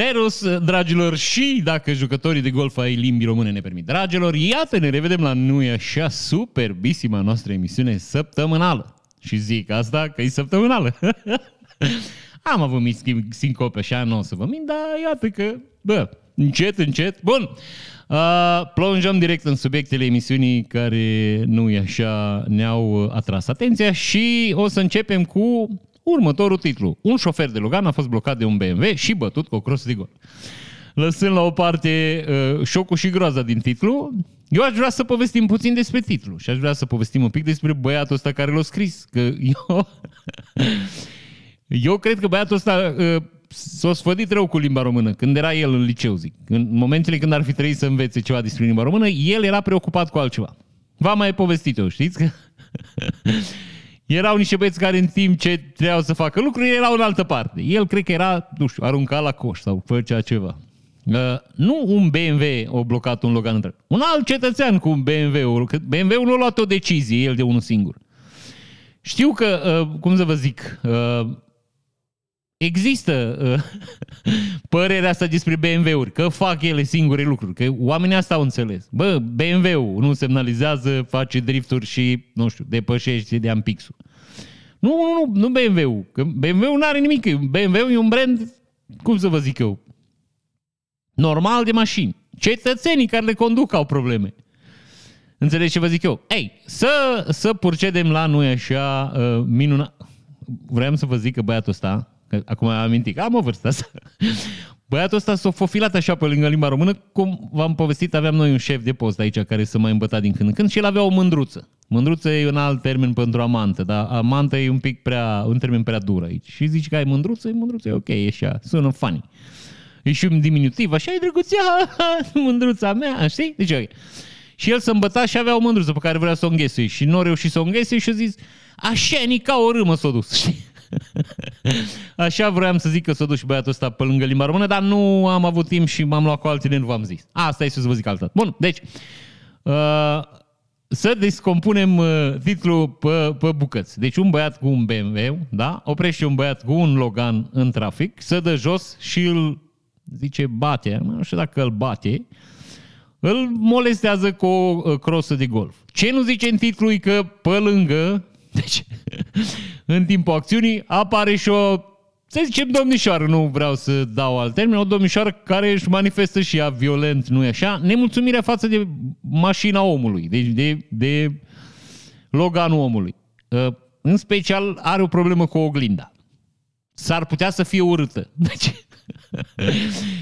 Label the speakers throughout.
Speaker 1: Serus, dragilor, și dacă jucătorii de golf ai limbii române ne permit. Dragilor, iată, ne revedem la nu așa superbisima noastră emisiune săptămânală. Și zic asta că e săptămânală. Am avut mici sincope așa, nu o să vă mint, dar iată că, bă, încet, încet. Bun, uh, plonjăm direct în subiectele emisiunii care nu e așa, ne-au atras atenția și o să începem cu următorul titlu. Un șofer de Logan a fost blocat de un BMW și bătut cu o cross de gol. Lăsând la o parte uh, șocul și groaza din titlu, eu aș vrea să povestim puțin despre titlu și aș vrea să povestim un pic despre băiatul ăsta care l-a scris. Că eu, eu cred că băiatul ăsta uh, s-a sfădit rău cu limba română când era el în liceu, zic. În momentele când ar fi trebuit să învețe ceva despre limba română, el era preocupat cu altceva. V-am mai povestit eu, știți? Că erau niște băieți care în timp ce trebuiau să facă lucruri, erau în altă parte. El cred că era, nu știu, aruncat la coș sau făcea ceva. Uh, nu un BMW a blocat un Logan întreg. Un alt cetățean cu un BMW. BMW-ul nu a luat o decizie, el de unul singur. Știu că, uh, cum să vă zic, uh, există uh, părerea asta despre BMW-uri, că fac ele singure lucruri, că oamenii asta au înțeles. Bă, BMW-ul nu semnalizează, face drifturi și, nu știu, depășește de ampixul. Nu, nu, nu, nu BMW-ul, că BMW-ul nu are nimic, BMW-ul e un brand, cum să vă zic eu, normal de mașini. Cetățenii care le conduc au probleme. Înțelegeți ce vă zic eu? Ei, să, să procedem la noi așa uh, minunat. Vreau să vă zic că băiatul ăsta, că acum am amintit că am o vârstă asta, băiatul ăsta s-a fofilat așa pe lângă limba română, cum v-am povestit, aveam noi un șef de post aici care să mai îmbăta din când în când și el avea o mândruță. Mândruță e un alt termen pentru amantă, dar amantă e un pic prea, un termen prea dur aici. Și zici că ai mândruță, e mândruță, e ok, e așa, sună funny. E și un diminutiv, așa e drăguția, mândruța mea, știi? Deci, ok. Și el să îmbăta și avea o mândruță pe care vrea să o înghesui. Și nu a reușit să o înghesui și a zis, așa ni ca o râmă s-a dus. Așa vroiam să zic că s-a dus și băiatul ăsta pe lângă limba română, dar nu am avut timp și m-am luat cu altele, nu v-am zis. Asta e să vă zic altă. Bun, deci, uh, să descompunem uh, titlul pe, pe bucăți. Deci un băiat cu un BMW, da? Oprește un băiat cu un Logan în trafic, să dă jos și îl zice bate, nu știu dacă îl bate, îl molestează cu o uh, crosă de golf. Ce nu zice în titlu că pe lângă, deci în timpul acțiunii, apare și o, să zicem domnișoară, nu vreau să dau alt termen, o domnișoară care își manifestă și ea violent, nu e așa, nemulțumirea față de mașina omului, deci de, de Loganul omului. Uh, în special are o problemă cu oglinda. S-ar putea să fie urâtă. Deci,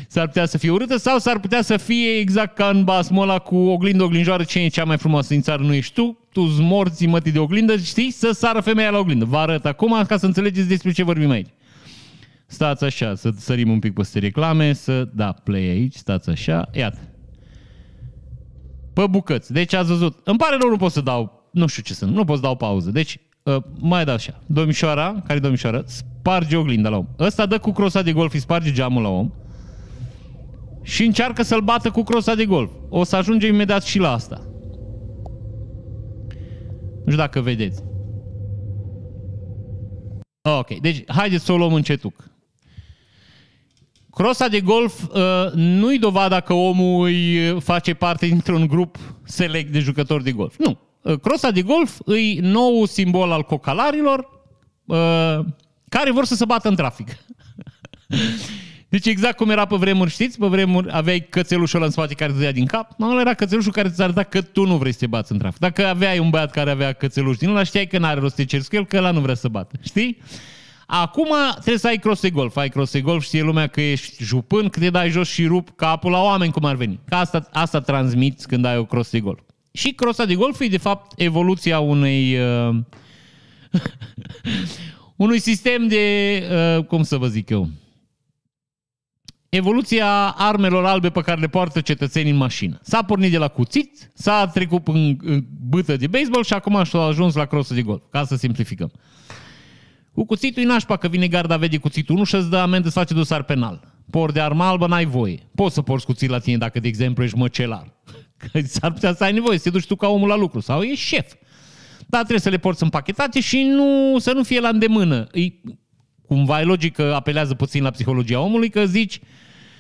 Speaker 1: s-ar putea să fie urâtă sau s-ar putea să fie exact ca în basmul ăla cu oglindă oglinjoară, ce e cea mai frumoasă din țară, nu ești tu, tu morți mătii de oglindă, știi, să sară femeia la oglindă. Vă arăt acum ca să înțelegeți despre ce vorbim aici. Stați așa, să sărim un pic peste reclame, să, da, play aici, stați așa, iată. Pe bucăți. Deci ați văzut. Îmi pare rău, nu pot să dau, nu știu ce sunt, nu pot să dau pauză. Deci, uh, mai dau așa. Domnișoara, care domnișoară, sparge oglinda la om. Ăsta dă cu crosa de golf, îi sparge geamul la om și încearcă să-l bată cu crosa de golf. O să ajungem imediat și la asta. Nu știu dacă vedeți. Ok, deci haideți să o luăm încetuc. Crosa de golf uh, nu-i dovada că omul îi face parte dintr-un grup select de jucători de golf. Nu. Uh, crosa de golf îi nou simbol al cocalarilor uh, care vor să se bată în trafic. Deci exact cum era pe vremuri, știți? Pe vremuri aveai cățelușul ăla în spate care te dea din cap. Nu, era cățelușul care ți arăta că tu nu vrei să te bați în trafic. Dacă aveai un băiat care avea cățeluș din ăla, știai că n-are rost să te cerți cu el, că ăla nu vrea să bată. Știi? Acum trebuie să ai cross de golf. Ai cross de golf, știe lumea că ești jupân, că te dai jos și rup capul la oameni cum ar veni. Că asta, asta transmiți când ai o cross de golf. Și crossa de golf e de fapt evoluția unei... Uh, unui sistem de, uh, cum să vă zic eu, evoluția armelor albe pe care le poartă cetățenii în mașină. S-a pornit de la cuțit, s-a trecut în, în bâtă de baseball și acum s-a ajuns la crosă de golf, ca să simplificăm. Cu cuțitul e nașpa că vine garda vede cuțitul nu și-ți dă amendă, să face dosar penal. Por de armă albă, n-ai voie. Poți să porți cuțit la tine dacă, de exemplu, ești măcelar. Că s-ar putea să ai nevoie, să te duci tu ca omul la lucru. Sau ești șef. Dar trebuie să le porți împachetate și nu, să nu fie la îndemână. E, cumva e logic că apelează puțin la psihologia omului, că zici,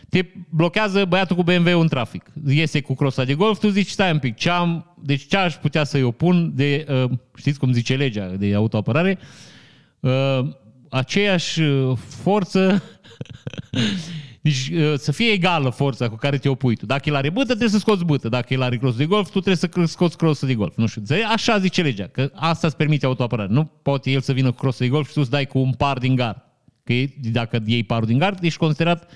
Speaker 1: te blochează băiatul cu BMW în trafic. Iese cu crosa de golf, tu zici, stai un pic, ce am, deci ce aș putea să-i opun de, uh, știți cum zice legea de autoapărare, uh, aceeași uh, forță, deci uh, să fie egală forța cu care te opui tu. Dacă el are bâtă, trebuie să scoți bâtă. Dacă el are cross de golf, tu trebuie să scoți cross de golf. Nu știu, așa zice legea, că asta îți permite autoapărare. Nu poate el să vină cu cross de golf și tu să dai cu un par din gard. Că dacă iei parul din gard, ești considerat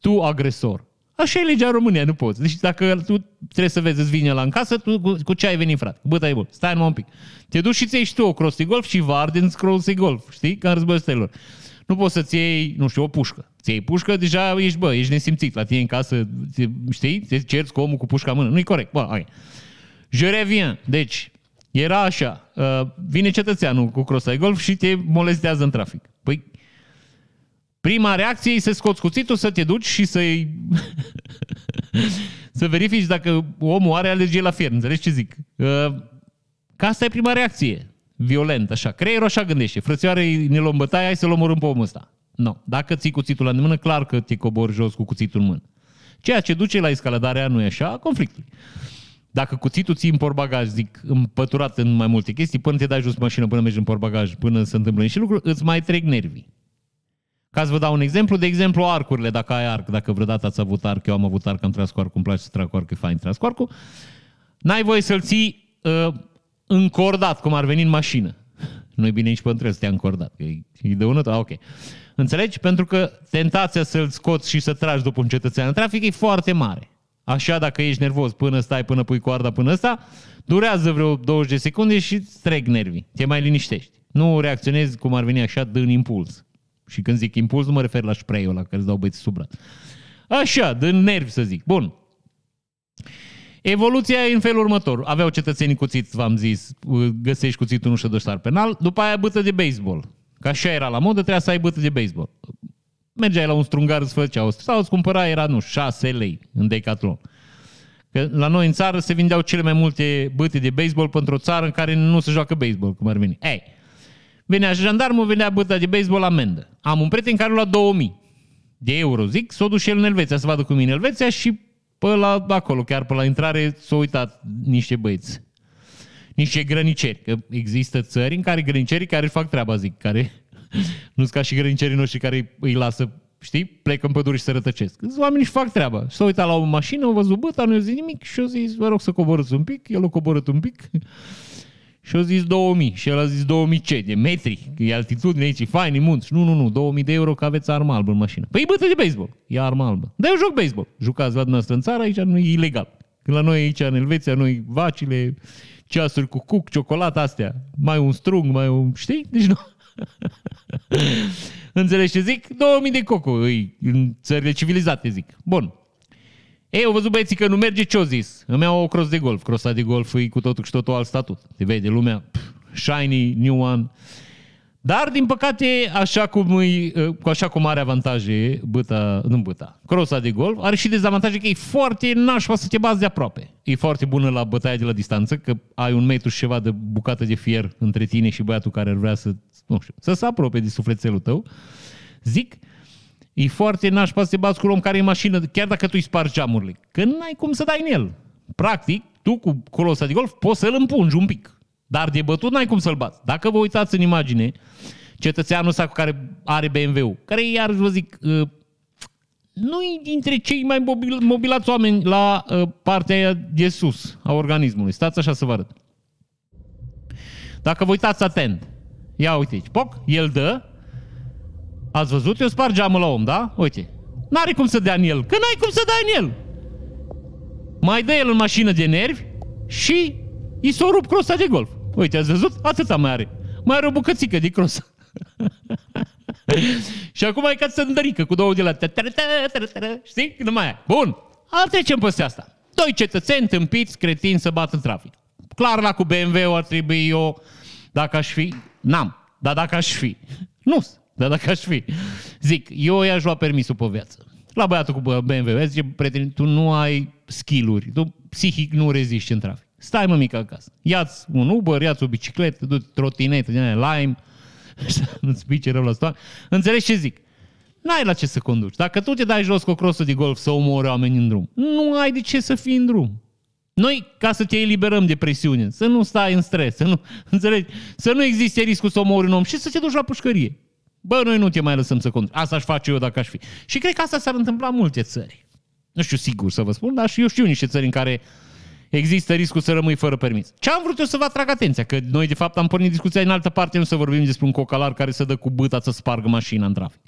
Speaker 1: tu agresor. Așa e legea în România, nu poți. Deci dacă tu trebuie să vezi, îți vine la în casă, tu cu, cu ce ai venit, frate? Bă, e bun, stai numai un pic. Te duci și ți și tu o cross golf și var din cross golf, știi? Ca în războiul stelor. Nu poți să-ți iei, nu știu, o pușcă. Ți iei pușcă, deja ești, bă, ești nesimțit la tine în casă, știi? Te cerți cu omul cu pușca în mână. Nu-i corect. Bă, hai. Je reviens. Deci, era așa. Uh, vine cetățeanul cu cross golf și te molestează în trafic. Păi, Prima reacție e să scoți cuțitul, să te duci și să-i... să verifici dacă omul are alergie la fier. Înțelegi ce zic? Uh, că asta e prima reacție. Violent, așa. Creierul așa gândește. Frățioare, ne luăm bătaie, hai să-l omorâm pe omul ăsta. Nu. No. Dacă ții cuțitul la mână, clar că te cobori jos cu cuțitul în mână. Ceea ce duce la escaladarea, nu e așa, a conflictului. Dacă cuțitul ții în porbagaj, zic, împăturat în mai multe chestii, până te dai jos mașină, până mergi în porbagaj, până se întâmplă niște lucruri, îți mai trec nervii. Ca să vă dau un exemplu, de exemplu arcurile, dacă ai arc, dacă vreodată ați avut arc, eu am avut arc, am tras cu arcul, îmi place să trag cu arc, e fain tras cu arcul, n-ai voie să-l ții uh, încordat, cum ar veni în mașină. Nu e bine nici pentru să te încordat, că e, e de unul, ah, ok. Înțelegi? Pentru că tentația să-l scoți și să tragi după un cetățean în trafic e foarte mare. Așa, dacă ești nervos până stai, până pui coarda până ăsta, durează vreo 20 de secunde și îți trec nervii. Te mai liniștești. Nu reacționezi cum ar veni așa, dând impuls. Și când zic impuls, nu mă refer la spray-ul la care îți dau băieții sub braț. Așa, de nervi să zic. Bun. Evoluția e în felul următor. Aveau cetățenii cuțit, v-am zis, găsești cuțitul, nu știu dosar penal, după aia bătă de baseball. Ca așa era la modă, trebuia să ai bătă de baseball. Mergeai la un strungar, îți făcea sau îți cumpăra, era, nu, 6 lei în Decathlon. Că la noi în țară se vindeau cele mai multe băte de baseball pentru o țară în care nu se joacă baseball, cum ar veni. Ei, venea jandarmul, venea băta de baseball amendă. Am un prieten care a luat 2000 de euro, zic, s-o dus și el în Elveția să vadă cu mine Elveția și pe la acolo, chiar pe la intrare, s-au uitat niște băieți. Niște grăniceri. Că există țări în care grănicerii care fac treaba, zic, care nu sunt ca și grănicerii noștri care îi lasă, știi, plecă în pădure și se rătăcesc. Sunt oamenii și fac treaba. S-au uitat la o mașină, au văzut băta, nu i zis nimic și au zis, vă rog să coborâți un pic, el a coborât un pic și au zis 2000 și el a zis 2000 ce? De metri? Că e altitudine aici, e fain, e munți. Nu, nu, nu, 2000 de euro că aveți armă albă în mașină. Păi bătă de baseball, e armă albă. Dar eu joc baseball. Jucați la dumneavoastră în țară, aici nu e ilegal. Când la noi aici în Elveția, noi vacile, ceasuri cu cuc, ciocolată astea, mai un strung, mai un, știi? Deci nu. Înțelegi ce zic? 2000 de coco, îi, în țările civilizate zic. Bun. Ei, au văzut băieții că nu merge, ce-o zis? Îmi iau o cross de golf. Crossa de golf e cu totul și totul alt statut. Te vede lumea, pf, shiny, new one. Dar, din păcate, așa cum, e, cu așa cum are avantaje băta, nu băta, crosa de golf, are și dezavantaje că e foarte nașpa să te bazi de aproape. E foarte bună la bătaia de la distanță, că ai un metru și ceva de bucată de fier între tine și băiatul care ar vrea să, nu știu, să se apropie de sufletelul tău. Zic, E foarte nașpa să te bați cu un om care e în mașină, chiar dacă tu îi spargi geamurile. Că n-ai cum să dai în el. Practic, tu cu colosa de golf poți să-l împungi un pic. Dar de bătut n-ai cum să-l bați. Dacă vă uitați în imagine, cetățeanul ăsta cu care are BMW-ul, care iar vă zic, uh, nu e dintre cei mai mobil, mobilați oameni la uh, partea de sus a organismului. Stați așa să vă arăt. Dacă vă uitați atent, ia uite aici, poc, el dă, Ați văzut? Eu spar geamul la om, da? Uite. N-are cum să dea în el. Că n-ai cum să dai în el. Mai dă el în mașină de nervi și îi s-o rup crosa de golf. Uite, ați văzut? Atâta mai are. Mai are o bucățică de crosa. și acum ai ca să îndărică cu două de la... Știi? Nu mai ai. Bun. Al trecem peste asta. Doi cetățeni tâmpiți, cretini să bată în trafic. Clar, la cu BMW ar trebui eu, dacă aș fi, n-am, dar dacă aș fi, nu dar dacă aș fi, zic, eu i-aș lua permisul pe viață. La băiatul cu BMW, zice, prieten, tu nu ai skill-uri, tu psihic nu reziști în trafic. Stai mă mică acasă. Ia-ți un Uber, ia-ți o bicicletă, du trotinetă, din Lime, nu-ți pice rău la stoan. Înțelegi ce zic? N-ai la ce să conduci. Dacă tu te dai jos cu o crosă de golf să omori oameni în drum, nu ai de ce să fii în drum. Noi, ca să te eliberăm de presiune, să nu stai în stres, să nu, înțelegi, să nu existe riscul să omori un om și să te duci la pușcărie. Bă, noi nu te mai lăsăm să conduci. Asta aș face eu dacă aș fi. Și cred că asta s-ar întâmpla în multe țări. Nu știu sigur să vă spun, dar și eu știu niște țări în care există riscul să rămâi fără permis. Ce am vrut eu să vă atrag atenția? Că noi, de fapt, am pornit discuția în altă parte, nu să vorbim despre un cocalar care să dă cu băta să spargă mașina în trafic.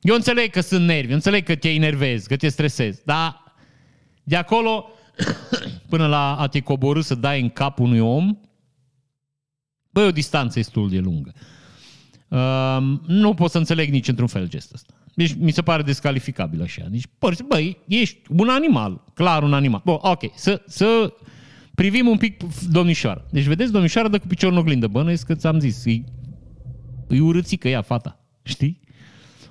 Speaker 1: Eu înțeleg că sunt nervi, eu înțeleg că te enervezi, că te stresezi, dar de acolo până la a te coborâ să dai în cap unui om, băi, o distanță destul de lungă. Uh, nu pot să înțeleg nici într-un fel gestul ăsta. Deci mi se pare descalificabil așa. Deci, băi, ești un animal, clar un animal. Bun, ok, să, să privim un pic domnișoara. Deci, vedeți, domnișoara dă cu piciorul în oglindă. Bănuiesc că ți-am zis, îi, îi urâțică ea, fata. Știi?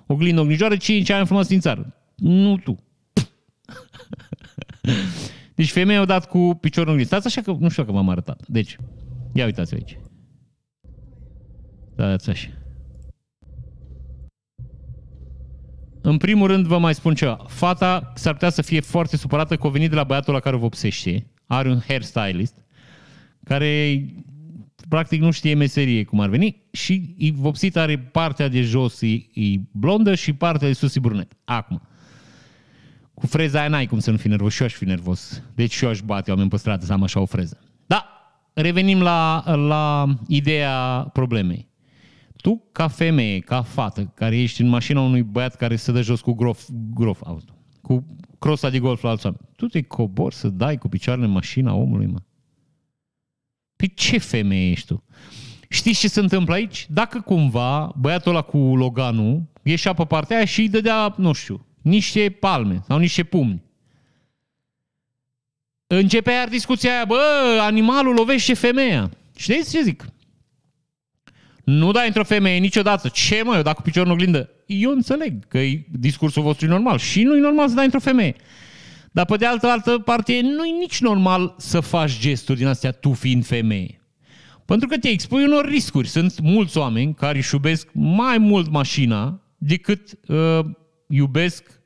Speaker 1: Oglindă, oglinjoară, ce e cea mai frumos din țară? Nu tu. deci femeia a dat cu piciorul în oglindă. Stați așa că nu știu că m-am arătat. Deci, ia uitați aici. Dați așa. În primul rând vă mai spun ceva. Fata s-ar putea să fie foarte supărată că a venit de la băiatul la care o vopsește. Are un hairstylist care practic nu știe meserie cum ar veni și vopsit are partea de jos e, e blondă și partea de sus e brunet. Acum, cu freza aia n-ai cum să nu fii nervos și eu aș fi nervos. Deci și eu aș bate oameni pe stradă să am așa o freză. Da, revenim la, la ideea problemei. Tu, ca femeie, ca fată, care ești în mașina unui băiat care se dă jos cu grof, grof auto, cu crosa de golf la alți oameni, tu te cobori să dai cu picioarele în mașina omului, mă? Pe ce femeie ești tu? Știți ce se întâmplă aici? Dacă cumva băiatul ăla cu Loganul ieșea pe partea aia și îi dădea, nu știu, niște palme sau niște pumni. Începe iar discuția aia, bă, animalul lovește femeia. Știți ce zic? Nu dai într-o femeie niciodată. Ce mă, eu dacă cu piciorul în oglindă? Eu înțeleg că e discursul vostru e normal și nu e normal să dai într-o femeie. Dar pe de altă, altă parte, nu e nici normal să faci gesturi din astea tu fiind femeie. Pentru că te expui unor riscuri. Sunt mulți oameni care își iubesc mai mult mașina decât uh, iubesc,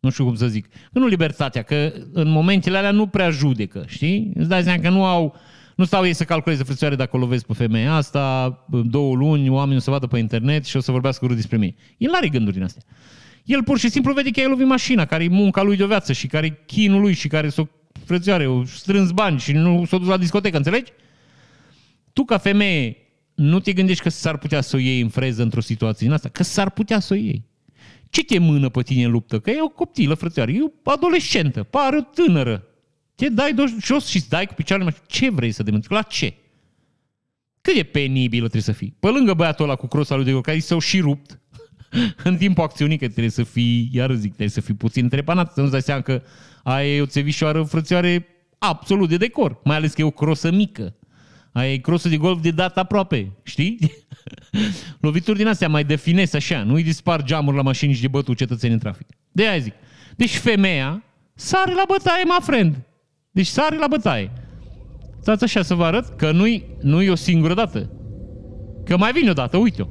Speaker 1: nu știu cum să zic, nu libertatea, că în momentele alea nu prea judecă, știi? Îți dai seama că nu au nu stau ei să calculeze frățioare dacă o lovesc pe femeia asta, două luni, oamenii o să vadă pe internet și o să vorbească urât despre mine. El are gânduri din astea. El pur și simplu vede că ai lovit mașina, care e munca lui de o viață și care e chinul lui și care s-o frățioare, o strâns bani și nu s-o dus la discotecă, înțelegi? Tu ca femeie nu te gândești că s-ar putea să o iei în freză într-o situație din asta? Că s-ar putea să o iei. Ce te mână pe tine în luptă? Că e o copilă, frățioare, e o adolescentă, pare o tânără. Te dai jos și dai cu picioarele Ce vrei să demonstrezi? La ce? Cât de penibil trebuie să fii? Pe lângă băiatul ăla cu crosa lui de care s-au și rupt în timpul acțiunii, că trebuie să fii, iar zic, trebuie să fii puțin trepanat, să nu-ți dai seama că aia e o țevișoară frățioare absolut de decor, mai ales că e o crosă mică. Aia e crosă de golf de dat aproape, știi? Lovituri din astea mai defines așa, nu-i dispar geamuri la mașini și de bătut cetățeni în trafic. De aia zic. Deci femeia sare la bătaie, my friend. Deci sare la bătaie. Stați așa să vă arăt că nu-i, nu-i o singură dată. Că mai vine o dată, uite-o.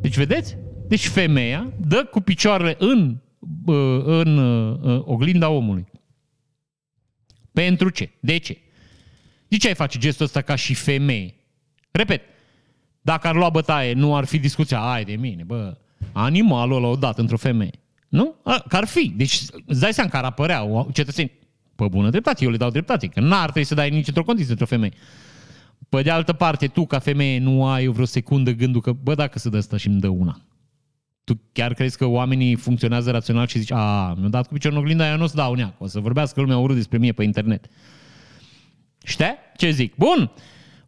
Speaker 1: Deci vedeți? Deci femeia dă cu picioarele în, în oglinda omului. Pentru ce? De ce? De ce ai face gestul ăsta ca și femeie? Repet, dacă ar lua bătaie, nu ar fi discuția, ai de mine, bă, animalul ăla o dat într-o femeie. Nu? A, că ar fi. Deci îți dai seama că ar apărea cetățeni. Pe bună dreptate, eu le dau dreptate, că n-ar trebui să dai nici într-o condiție într-o femeie. Pe de altă parte, tu ca femeie nu ai vreo secundă gândul că, bă, dacă se dă asta și îmi dă una. Tu chiar crezi că oamenii funcționează rațional și zici, a, mi-a dat cu piciorul în oglinda, eu nu o să dau neac, o să vorbească lumea urât despre mine pe internet. Știi ce zic? Bun!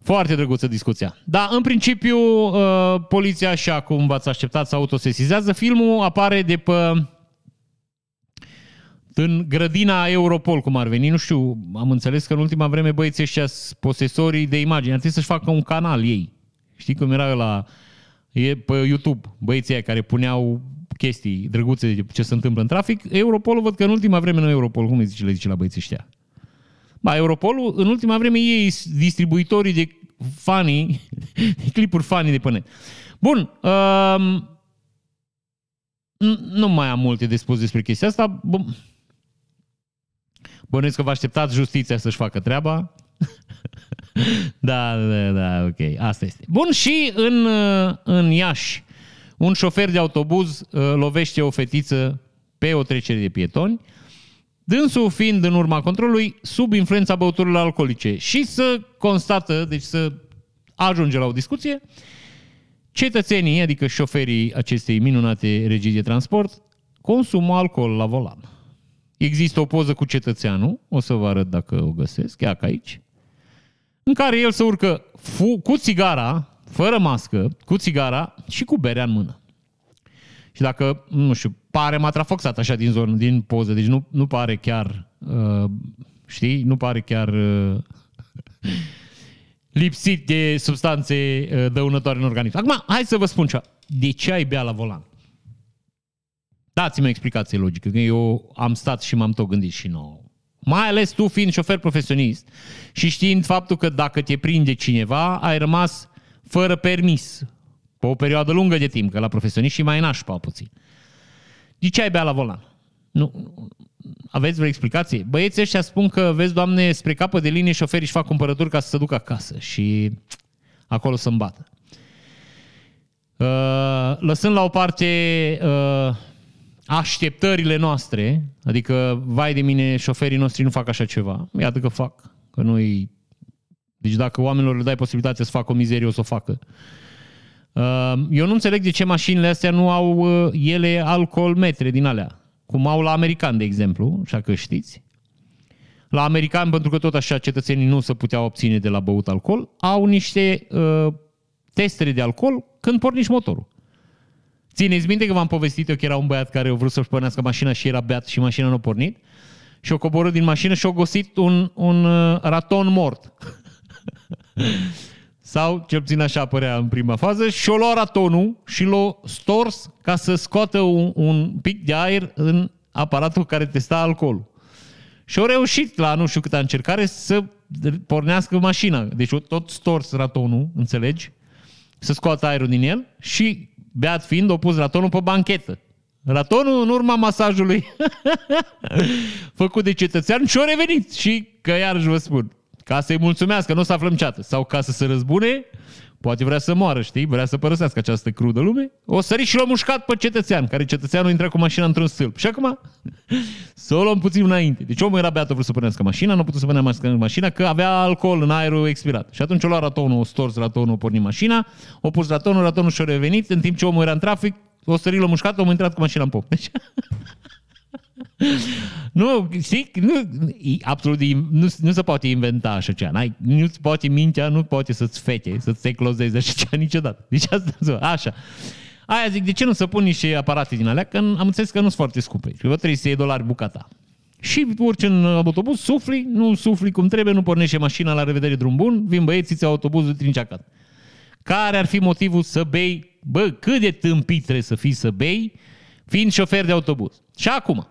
Speaker 1: Foarte drăguță discuția. Da, în principiu, uh, poliția, așa cum v-ați așteptat, se autosesizează. Filmul apare de pe în grădina Europol, cum ar veni, nu știu, am înțeles că în ultima vreme băieții ăștia posesorii de imagini, ar trebui să-și facă un canal ei. Știi cum era la e pe YouTube, băieții aia care puneau chestii drăguțe de ce se întâmplă în trafic. Europolul, văd că în ultima vreme nu Europol, cum îi zice, le zice la băieții ăștia? Ba, Europolul, în ultima vreme ei distribuitorii de fanii clipuri funny de pe net. Bun, um, nu mai am multe de spus despre chestia asta. Bun. Bănuiesc că vă așteptați justiția să-și facă treaba. da, da, da, ok. Asta este. Bun, și în, în Iași, un șofer de autobuz uh, lovește o fetiță pe o trecere de pietoni, dânsul fiind în urma controlului sub influența băuturilor alcoolice și să constată, deci să ajunge la o discuție, cetățenii, adică șoferii acestei minunate regii de transport, consumă alcool la volan. Există o poză cu cetățeanul, o să vă arăt dacă o găsesc, chiar aici, în care el se urcă fu- cu țigara, fără mască, cu țigara și cu berea în mână. Și dacă, nu știu, pare matrafoxat așa din zonă, din poză, deci nu, nu pare chiar, uh, știi, nu pare chiar uh, lipsit de substanțe uh, dăunătoare în organism. Acum, hai să vă spun ceva. De ce ai bea la volan? Dați-mi o explicație logică, că eu am stat și m-am tot gândit și nouă. Mai ales tu fiind șofer profesionist și știind faptul că dacă te prinde cineva, ai rămas fără permis pe o perioadă lungă de timp, că la profesionist și mai nașpa puțin. De ce ai bea la volan? Nu, aveți vreo explicație? Băieții ăștia spun că, vezi, doamne, spre capă de linie șoferii își fac cumpărături ca să se ducă acasă și acolo să îmbată. Uh, lăsând la o parte uh, așteptările noastre, adică, vai de mine, șoferii noștri nu fac așa ceva, iată că fac, că nu-i... Deci dacă oamenilor le dai posibilitatea să facă o mizerie, o să o facă. Uh, eu nu înțeleg de ce mașinile astea nu au uh, ele alcoolmetre din alea, cum au la american, de exemplu, așa că știți. La american, pentru că tot așa cetățenii nu se puteau obține de la băut alcool, au niște uh, testere de alcool când porniși motorul. Țineți minte că v-am povestit eu că era un băiat care a vrut să-și pornească mașina și era beat și mașina nu a pornit? Și o coborât din mașină și a găsit un, un uh, raton mort. Sau, cel puțin așa apărea în prima fază, și o lua ratonul și l-a stors ca să scoată un, un pic de aer în aparatul care testa alcoolul. Și au reușit la nu știu câtă încercare să pornească mașina. Deci tot stors ratonul, înțelegi? Să scoată aerul din el și beat fiind, o pus ratonul pe banchetă. Ratonul în urma masajului făcut de cetățean și-a revenit. Și că iarăși vă spun, ca să-i mulțumească, nu să aflăm ceată, sau ca să se răzbune, poate vrea să moară, știi? Vrea să părăsească această crudă lume. O sări și l-a mușcat pe cetățean, care cetățeanul intra cu mașina într-un stâlp. Și acum să o luăm puțin înainte. Deci omul era beat, a vrut să pornească mașina, nu a putut să pornească mașina, că avea alcool în aerul expirat. Și atunci o lua ratonul, o stors ratonul, o porni mașina, o pus ratonul, ratonul și-a revenit, în timp ce omul era în trafic, o sări, l-a mușcat, omul a intrat cu mașina în pop. Deci... nu, știi, nu, absolut, nu, nu se poate inventa așa ceva. N-ai, nu se poate mintea, nu poate să-ți fete, să-ți eclozeze așa ceva niciodată. Deci asta, așa. Aia zic, de ce nu să pun niște aparate din alea? Că am înțeles că nu sunt foarte scumpe. Și vă 300 de dolari bucata. Și urci în autobuz, sufli, nu sufli cum trebuie, nu pornește mașina, la revedere drum bun, vin băieții, ți autobuzul trinceacat. Care ar fi motivul să bei? Bă, cât de tâmpit trebuie să fii să bei, fiind șofer de autobuz. Și acum,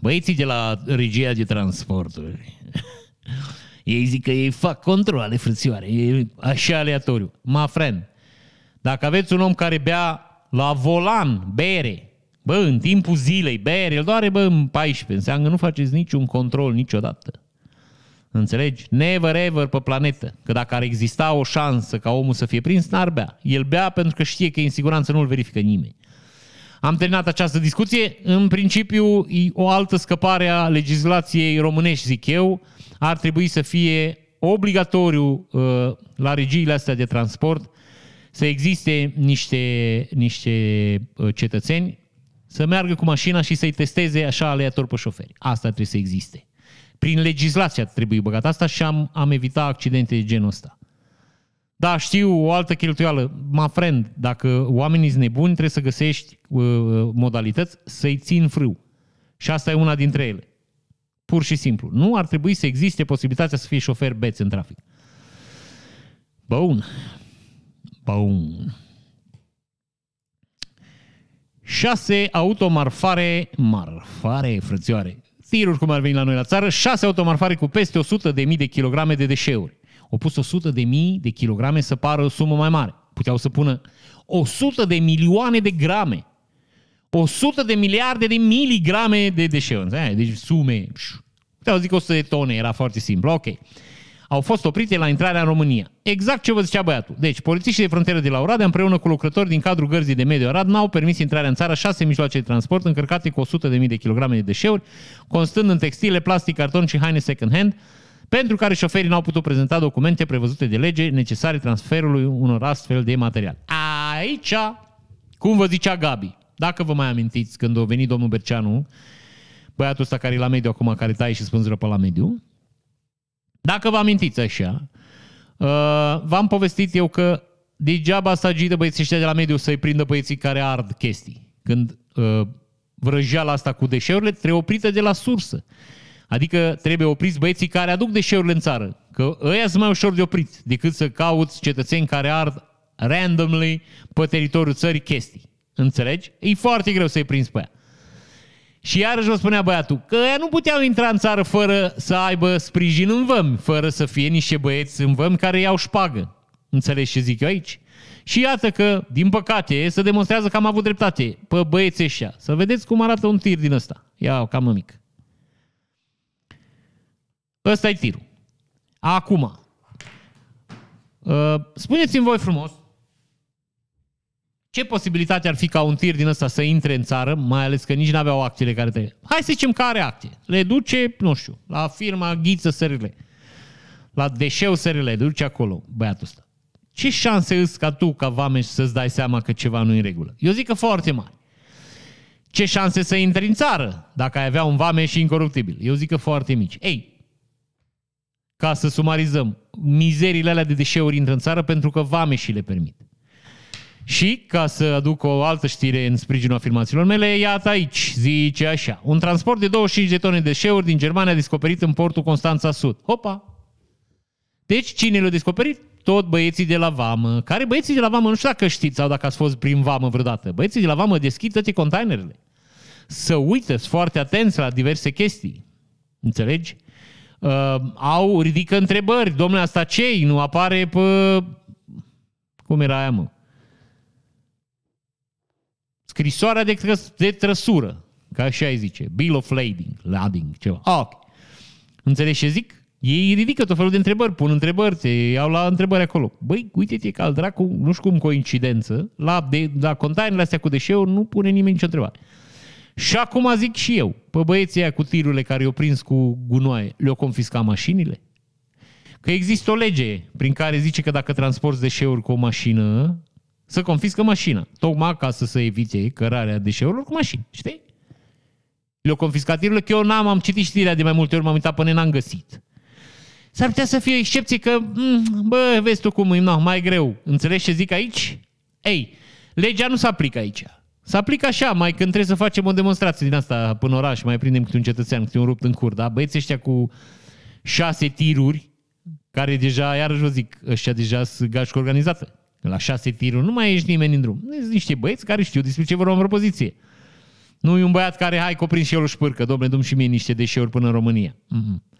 Speaker 1: Băieții de la regia de transporturi, ei zic că ei fac controle, frățioare, e așa aleatoriu. Ma friend, dacă aveți un om care bea la volan, bere, bă, în timpul zilei, bere, el doare, bă, în 14, înseamnă că nu faceți niciun control niciodată. Înțelegi? Never ever pe planetă. Că dacă ar exista o șansă ca omul să fie prins, n-ar bea. El bea pentru că știe că e în siguranță, nu-l verifică nimeni. Am terminat această discuție. În principiu, o altă scăpare a legislației românești, zic eu, ar trebui să fie obligatoriu uh, la regiile astea de transport să existe niște, niște uh, cetățeni să meargă cu mașina și să-i testeze așa aleator pe șoferi. Asta trebuie să existe. Prin legislația trebuie băgat asta și am, am evitat accidente de genul ăsta. Da, știu, o altă cheltuială. Ma friend, dacă oamenii sunt nebuni, trebuie să găsești uh, modalități să-i țin frâu. Și asta e una dintre ele. Pur și simplu. Nu ar trebui să existe posibilitatea să fie șofer beți în trafic. Bun. Bun. Șase automarfare, marfare, frățioare, tiruri cum ar veni la noi la țară, șase automarfare cu peste 100 de mii de kilograme de deșeuri. Au pus 100 de mii de kilograme să pară o sumă mai mare. Puteau să pună 100 de milioane de grame. 100 de miliarde de miligrame de deșeuri. Deci sume. Puteau zic 100 de tone, era foarte simplu. Ok au fost oprite la intrarea în România. Exact ce vă zicea băiatul. Deci, polițiștii de frontieră de la Oradea, împreună cu lucrători din cadrul gărzii de mediu Arad, n-au permis intrarea în țară șase mijloace de transport încărcate cu 100.000 de kilograme de deșeuri, constând în textile, plastic, carton și haine second-hand, pentru care șoferii n-au putut prezenta documente prevăzute de lege necesare transferului unor astfel de material. Aici, cum vă zicea Gabi, dacă vă mai amintiți când a venit domnul Berceanu, băiatul ăsta care e la mediu acum, care taie și spânzură pe la mediu, dacă vă amintiți așa, uh, v-am povestit eu că degeaba să agită băieții ăștia de la mediu să-i prindă băieții care ard chestii. Când uh, vrăjeala asta cu deșeurile trebuie oprită de la sursă. Adică trebuie opriți băieții care aduc deșeurile în țară. Că ăia sunt mai ușor de oprit decât să cauți cetățeni care ard randomly pe teritoriul țării chestii. Înțelegi? E foarte greu să-i prinzi pe ea. Și iarăși vă spunea băiatul că ea nu puteau intra în țară fără să aibă sprijin în vămi, fără să fie niște băieți în vămi care iau șpagă. Înțelegi ce zic eu aici? Și iată că, din păcate, se demonstrează că am avut dreptate pe băieții ăștia. Să vedeți cum arată un tir din ăsta. Ia, cam mic. Ăsta e tirul. Acum, uh, spuneți-mi voi frumos, ce posibilitate ar fi ca un tir din ăsta să intre în țară, mai ales că nici nu aveau acțiile care trebuie? Hai să zicem că are acte. Le duce, nu știu, la firma Ghiță SRL. La deșeu SRL, le duce acolo băiatul ăsta. Ce șanse îți ca tu, ca vameș, să-ți dai seama că ceva nu e în regulă? Eu zic că foarte mari. Ce șanse să intri în țară dacă ai avea un vameș incoruptibil? Eu zic că foarte mici. Ei, ca să sumarizăm, mizerile alea de deșeuri intră în țară pentru că vameșii le permit. Și, ca să aduc o altă știre în sprijinul afirmațiilor mele, iată aici, zice așa. Un transport de 25 de tone de deșeuri din Germania a descoperit în portul Constanța Sud. Hopa! Deci, cine l-a descoperit? Tot băieții de la vamă. Care băieții de la vamă? Nu știu dacă știți sau dacă ați fost prin vamă vreodată. Băieții de la vamă deschid toate containerele. Să uită, sunt foarte atenți la diverse chestii. Înțelegi? Uh, au, ridică întrebări. Domnule, asta ce Nu apare pe... Cum era aia, mă? Scrisoarea de, trăs- de trăsură, ca așa îi zice, Bill of Lading, lading, ceva. Ah, ok. Înțelegi ce zic? Ei ridică tot felul de întrebări, pun întrebări, te iau la întrebări acolo. Băi, uite-te că al dracu, nu știu cum coincidență, la, de, la containerele astea cu deșeuri nu pune nimeni nicio întrebare. Și acum zic și eu, pe băieții aia cu tirurile care i-au prins cu gunoaie, le-au confiscat mașinile? Că există o lege prin care zice că dacă transporti deșeuri cu o mașină, să confiscă mașina. Tocmai ca să se evite cărarea deșeurilor cu mașini. Știi? Le-au confiscat tirurile, că eu n-am, am citit știrea de mai multe ori, m-am uitat până n-am găsit. S-ar putea să fie o excepție că, mm, bă, vezi tu cum e, no, mai greu. Înțelegi ce zic aici? Ei, legea nu se aplică aici. Se aplică așa, mai când trebuie să facem o demonstrație din asta până oraș, mai prindem câte un cetățean, câte un rupt în cur, da? Băieții ăștia cu șase tiruri, care deja, iarăși vă zic, ăștia deja sunt gașcă organizată. La șase tiruri nu mai ești nimeni în drum. Sunt niște băieți care știu despre ce vorbim în propoziție. Nu e un băiat care, hai, coprin și el o șpârcă, domne, dum și mie niște deșeuri până în România. Mm-hmm.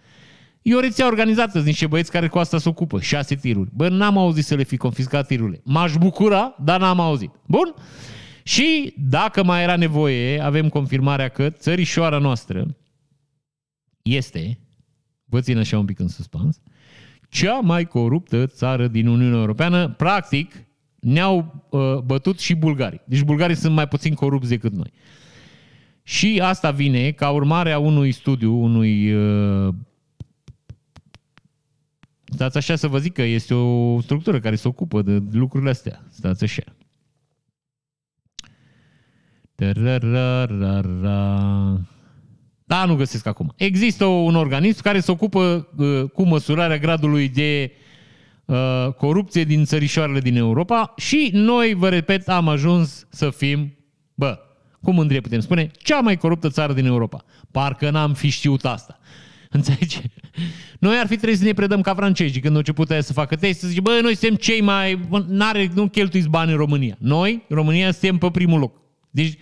Speaker 1: E o rețea organizată, sunt niște băieți care cu asta se ocupă, șase tiruri. Bă, n-am auzit să le fi confiscat tirurile. M-aș bucura, dar n-am auzit. Bun? Și dacă mai era nevoie, avem confirmarea că țărișoara noastră este, vă țin așa un pic în suspans, cea mai coruptă țară din Uniunea Europeană. Practic, ne-au uh, bătut și bulgarii. Deci bulgarii sunt mai puțin corupți decât noi. Și asta vine ca urmare a unui studiu, unui... Uh, stați așa să vă zic că este o structură care se ocupă de lucrurile astea. Stați așa. Tararara. Da, nu găsesc acum. Există un organism care se ocupă uh, cu măsurarea gradului de uh, corupție din țărișoarele din Europa și noi, vă repet, am ajuns să fim, bă, cum mândrie putem spune, cea mai coruptă țară din Europa. Parcă n-am fi știut asta. Înțelegi? Noi ar fi trebuit să ne predăm ca francezii când au început să facă test, să zice, bă, noi suntem cei mai, n-are, nu cheltuiți bani în România. Noi, România, suntem pe primul loc. Deci,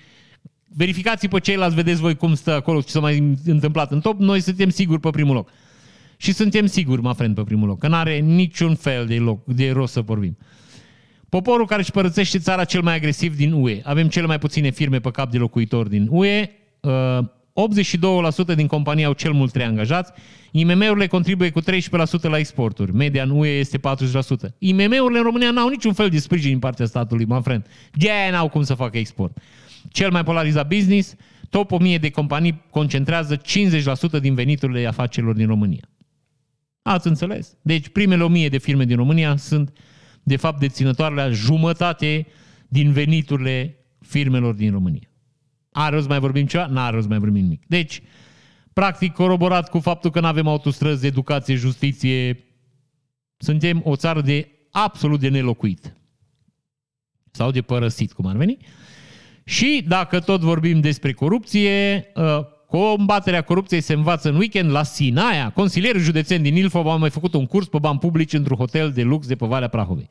Speaker 1: verificați pe ceilalți, vedeți voi cum stă acolo, ce s-a mai întâmplat în top, noi suntem siguri pe primul loc. Și suntem siguri, mă friend, pe primul loc, că n-are niciun fel de, loc, de rost să vorbim. Poporul care își părățește țara cel mai agresiv din UE. Avem cele mai puține firme pe cap de locuitor din UE. 82% din companii au cel mult 3 angajați. IMM-urile contribuie cu 13% la exporturi. Media în UE este 40%. IMM-urile în România n-au niciun fel de sprijin din partea statului, my friend. de n-au cum să facă export. Cel mai polarizat business, top 1000 de companii concentrează 50% din veniturile afacerilor din România. Ați înțeles? Deci primele 1000 de firme din România sunt de fapt deținătoare la jumătate din veniturile firmelor din România. Are rost mai vorbim ceva? N-are rost mai vorbim nimic. Deci, practic coroborat cu faptul că nu avem autostrăzi, educație, justiție, suntem o țară de absolut de nelocuit. Sau de părăsit, cum ar veni. Și dacă tot vorbim despre corupție, ă, combaterea corupției se învață în weekend la Sinaia. Consilierul județen din Ilfov a mai făcut un curs pe bani publici într-un hotel de lux de pe Valea Prahovei.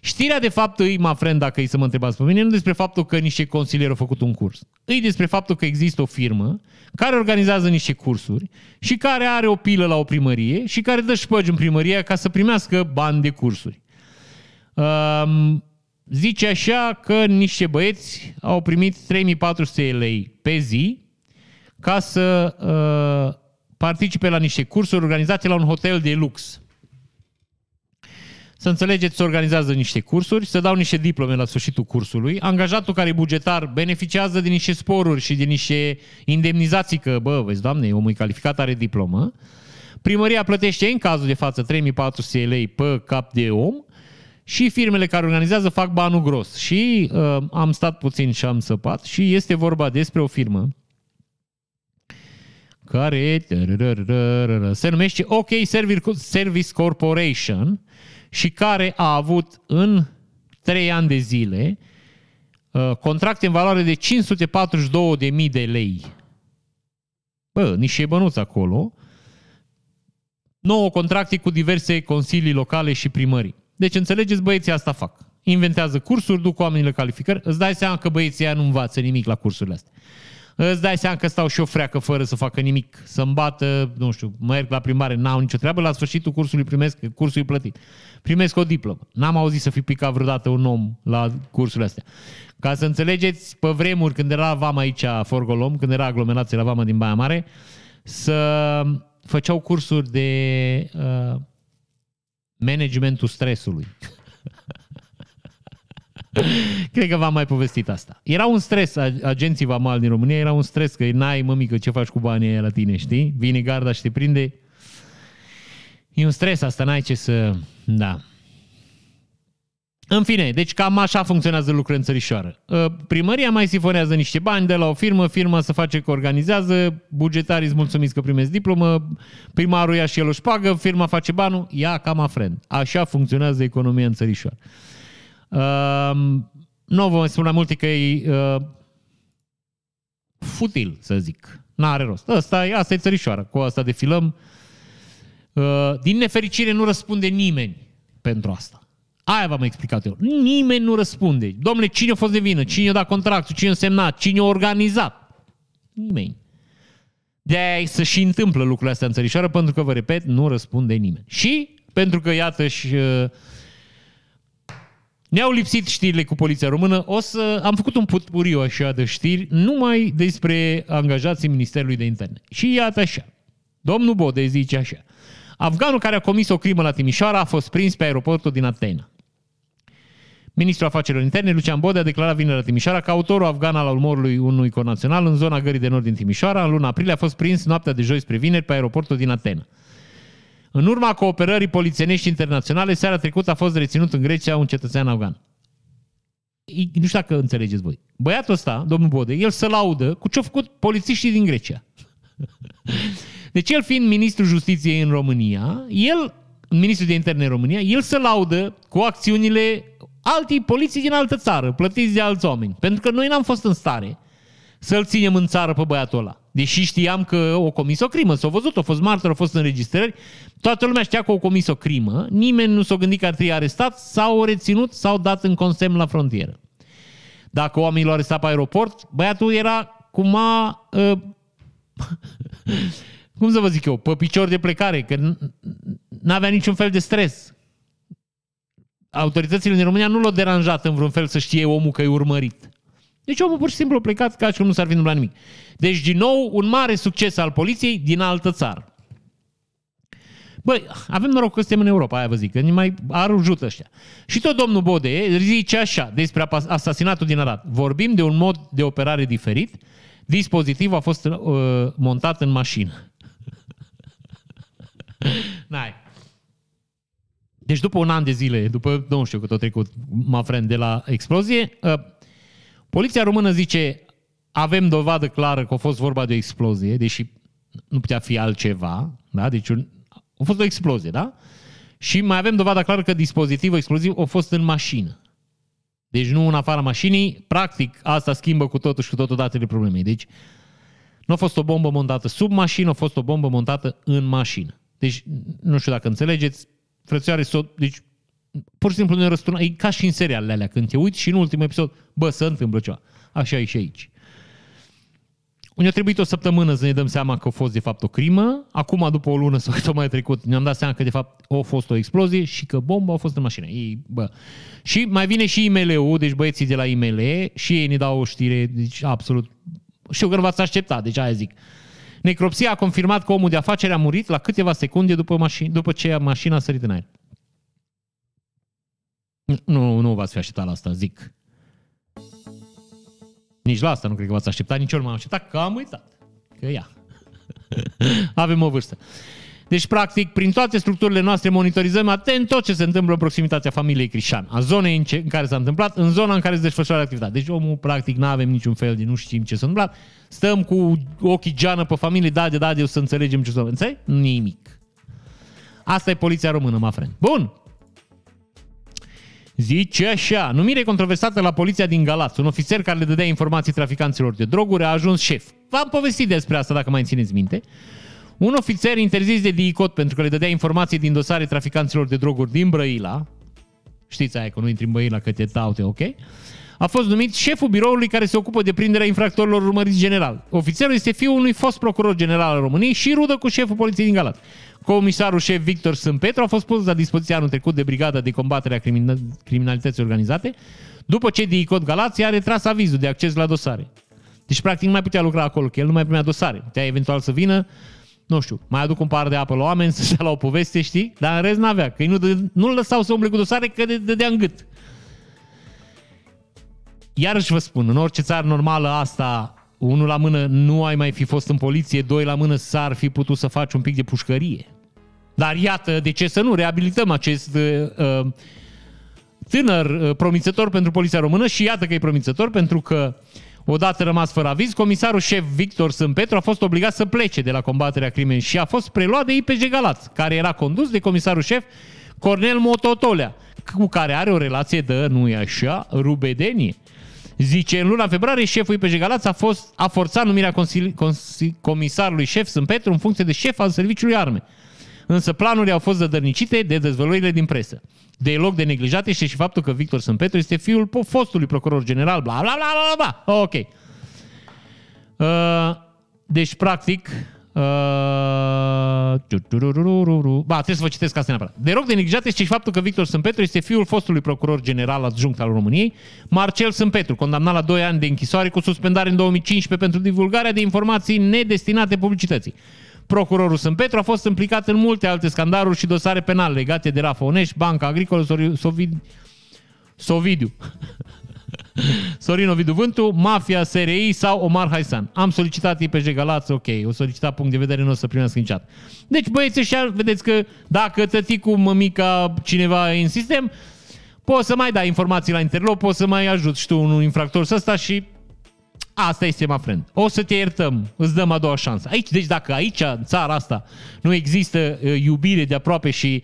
Speaker 1: Știrea de fapt îi, mă friend, dacă îi să mă întrebați pe mine, nu despre faptul că niște consilieri au făcut un curs. Îi despre faptul că există o firmă care organizează niște cursuri și care are o pilă la o primărie și care dă șpăgi în primărie ca să primească bani de cursuri. Um, zice așa că niște băieți au primit 3400 lei pe zi ca să uh, participe la niște cursuri organizate la un hotel de lux. Să înțelegeți, se organizează niște cursuri, se dau niște diplome la sfârșitul cursului, angajatul care e bugetar beneficiază de niște sporuri și de niște indemnizații, că, bă, vezi, doamne, omul e calificat, are diplomă. Primăria plătește în cazul de față 3400 lei pe cap de om și firmele care organizează fac banul gros. Și uh, am stat puțin și am săpat și este vorba despre o firmă care se numește OK Service Corporation și care a avut în 3 ani de zile uh, contracte în valoare de 542.000 de lei. Bă, niște bănuți acolo. 9 contracte cu diverse consilii locale și primării. Deci înțelegeți, băieții asta fac. Inventează cursuri, duc oamenii calificări, îți dai seama că băieții ăia nu învață nimic la cursurile astea îți dai seama că stau și o freacă fără să facă nimic, să-mi bată, nu știu, merg la primare, n-au nicio treabă, la sfârșitul cursului primesc, cursul e plătit. Primesc o diplomă. N-am auzit să fi picat vreodată un om la cursurile astea. Ca să înțelegeți, pe vremuri, când era vama aici, Forgolom, când era aglomerație la vama din Baia Mare, să făceau cursuri de uh, managementul stresului. Cred că v-am mai povestit asta. Era un stres, agenții vamali din România, era un stres că n-ai mămică ce faci cu banii aia la tine, știi? Vine garda și te prinde. E un stres asta, n-ai ce să... Da. În fine, deci cam așa funcționează lucrurile în țărișoară. Ă, primăria mai sifonează niște bani de la o firmă, firma să face că organizează, bugetarii îți mulțumiți că primesc diplomă, primarul ia și el își șpagă, firma face banul, ia cam afrent. Așa funcționează economia în țărișoară. Uh, nu vă spun mai multe că e uh, futil, să zic. N-are rost. Asta e, asta e țărișoara. Cu asta defilăm. Uh, din nefericire nu răspunde nimeni pentru asta. Aia v-am explicat eu. Nimeni nu răspunde. Domnule, cine a fost de vină? Cine a dat contractul? Cine a semnat? Cine a organizat? Nimeni. De-aia să și întâmplă lucrurile astea în țărișoară, pentru că, vă repet, nu răspunde nimeni. Și pentru că, iată, și uh, ne-au lipsit știrile cu poliția română. O să am făcut un putpuriu așa de știri numai despre angajații Ministerului de Interne. Și iată așa. Domnul Bode zice așa. Afganul care a comis o crimă la Timișoara a fost prins pe aeroportul din Atena. Ministrul Afacerilor Interne, Lucian Bode, a declarat vineri la Timișoara că autorul afgan al umorului unui conațional în zona Gării de Nord din Timișoara, în luna aprilie, a fost prins noaptea de joi spre vineri pe aeroportul din Atena. În urma cooperării polițienești internaționale, seara trecută a fost reținut în Grecia un cetățean afgan. Nu știu dacă înțelegeți voi. Băiatul ăsta, domnul Bode, el se laudă cu ce au făcut polițiștii din Grecia. Deci el fiind ministrul justiției în România, el, ministrul de interne în România, el se laudă cu acțiunile alții poliții din altă țară, plătiți de alți oameni. Pentru că noi n-am fost în stare să-l ținem în țară pe băiatul ăla. Deși știam că o comis o crimă, s-a văzut, a fost martor, a fost înregistrări, toată lumea știa că o comis o crimă, nimeni nu s-a gândit că ar trebui arestat, sau reținut, sau dat în consemn la frontieră. Dacă oamenii l-au arestat pe aeroport, băiatul era cum a... Uh, cum să vă zic eu, pe picior de plecare, că n-avea niciun fel de stres. Autoritățile din România nu l-au deranjat în vreun fel să știe omul că e urmărit. Deci omul pur și simplu a plecat ca și cum nu s-ar fi întâmplat nimic. Deci, din nou, un mare succes al poliției din altă țară. Băi, avem noroc că suntem în Europa, aia vă zic, că ne mai ajută ăștia. Și tot domnul Bode zice așa despre asasinatul din Arad. Vorbim de un mod de operare diferit. Dispozitivul a fost uh, montat în mașină. N-ai. Deci după un an de zile, după, nu știu cât a trecut, mă friend, de la explozie, uh, poliția română zice avem dovadă clară că a fost vorba de o explozie, deși nu putea fi altceva, da? Deci un, a fost o explozie, da? Și mai avem dovada clară că dispozitivul exploziv a fost în mașină. Deci nu în afara mașinii. Practic, asta schimbă cu totul și cu totul datele problemei. Deci, nu a fost o bombă montată sub mașină, a fost o bombă montată în mașină. Deci, nu știu dacă înțelegeți, frățioare, so- deci, pur și simplu ne răsturnă. E ca și în serialele alea, când te uiți și în ultimul episod, bă, să întâmplă ceva. Așa e și aici. Ne-a trebuit o săptămână să ne dăm seama că a fost de fapt o crimă. Acum, după o lună sau cât mai trecut, ne-am dat seama că de fapt a fost o explozie și că bomba a fost în mașină. Ei, bă. Și mai vine și IML-ul, deci băieții de la IML, și ei ne dau o știre, deci absolut... Știu că nu v-ați așteptat, deci aia zic. Necropsia a confirmat că omul de afacere a murit la câteva secunde după, mașin, după ce mașina a sărit în aer. Nu, nu v-ați fi așteptat la asta, zic. Nici la asta nu cred că v-ați așteptat, nici eu nu m-am așteptat, că am uitat. Că ia. Avem o vârstă. Deci, practic, prin toate structurile noastre monitorizăm atent tot ce se întâmplă în proximitatea familiei Crișan, a zonei în, ce, în care s-a întâmplat, în zona în care se desfășoară activitatea. Deci omul, practic, nu avem niciun fel de nu știm ce s-a întâmplat. Stăm cu ochii geană pe familie, da de da de să înțelegem ce s-a întâmplat. Nimic. Asta e poliția română, mă friend. Bun. Zice așa, numire controversată la poliția din Galați. Un ofițer care le dădea informații traficanților de droguri a ajuns șef. V-am povestit despre asta, dacă mai țineți minte. Un ofițer interzis de DICOT pentru că le dădea informații din dosare traficanților de droguri din Brăila, știți aia că nu intri în Brăila că te taute, ok? A fost numit șeful biroului care se ocupă de prinderea infractorilor urmăriți general. Ofițerul este fiul unui fost procuror general al României și rudă cu șeful poliției din Galați. Comisarul șef Victor Sâmpetru a fost pus la dispoziție anul trecut de Brigada de Combatere a Criminalității Organizate, după ce DICOT Galați a retras avizul de acces la dosare. Deci, practic, nu mai putea lucra acolo, că el nu mai primea dosare. Putea eventual să vină, nu știu, mai aduc un par de apă la oameni să stea la o poveste, știi? Dar în rest n-avea, că nu, nu-l lăsau să umble cu dosare, că dădea în gât. Iarăși vă spun, în orice țară normală asta, unul la mână nu ai mai fi fost în poliție, doi la mână s-ar fi putut să faci un pic de pușcărie. Dar iată, de ce să nu reabilităm acest uh, tânăr uh, promițător pentru Poliția Română și iată că e promițător pentru că odată rămas fără aviz, comisarul șef Victor Sâmpetru a fost obligat să plece de la combaterea crimei și a fost preluat de IPG Galați, care era condus de comisarul șef Cornel Mototolea, cu care are o relație de, nu e așa, rubedenie. Zice, în luna februarie, șeful IPG Galați a, fost, a forțat numirea consili, consili, comisarului șef Sâmpetru în funcție de șef al serviciului arme însă planurile au fost zădărnicite de dezvăluirile din presă. De loc de neglijat este și faptul că Victor Sâmpetru este fiul fostului procuror general, bla bla bla bla bla. Ok. Uh, deci, practic, Uh, ba, trebuie să vă citesc asta neapărat. De rog de neglijat este și faptul că Victor Sâmpetru este fiul fostului procuror general adjunct al României, Marcel Sâmpetru, condamnat la 2 ani de închisoare cu suspendare în 2015 pentru divulgarea de informații nedestinate publicității. Procurorul Sâmpetru a fost implicat în multe alte scandaluri și dosare penale legate de Rafa Onești, Banca Agricolă, Sovid... Sovidiu. Sorin Ovidiu Vântu, Mafia SRI sau Omar Haisan. Am solicitat IPJ Galați, ok, o solicitat punct de vedere, nu o să primească nici Deci băieți ăștia, vedeți că dacă tăticul, mămica, cineva e în sistem, poți să mai dai informații la interlop, poți să mai ajut, știu, un infractor să sta și Asta este, my friend. O să te iertăm, îți dăm a doua șansă. Aici, deci dacă aici, în țara asta, nu există uh, iubire de aproape și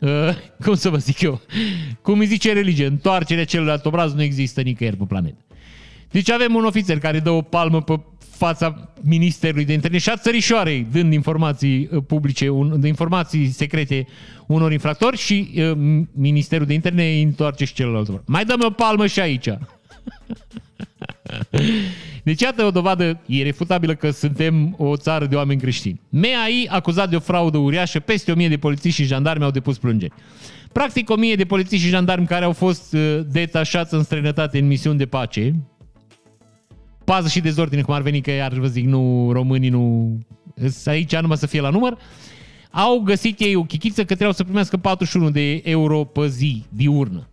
Speaker 1: uh, cum să vă zic eu, cum îi zice religie, întoarcerea celălalt obraz nu există nicăieri pe planetă. Deci avem un ofițer care dă o palmă pe fața Ministerului de Interne și a țărișoarei, dând informații uh, publice, un, informații secrete unor infractori și uh, Ministerul de Interne îi întoarce și celălalt. Mai dăm o palmă și aici. Deci iată o dovadă irefutabilă că suntem o țară de oameni creștini. MEAI acuzat de o fraudă uriașă, peste 1000 de polițiști și jandarmi au depus plângeri. Practic 1000 de polițiști și jandarmi care au fost uh, detașați în străinătate în misiuni de pace, pază și dezordine, cum ar veni că iar vă zic, nu românii nu... Aici numai să fie la număr, au găsit ei o chichiță că trebuiau să primească 41 de euro pe zi, diurnă.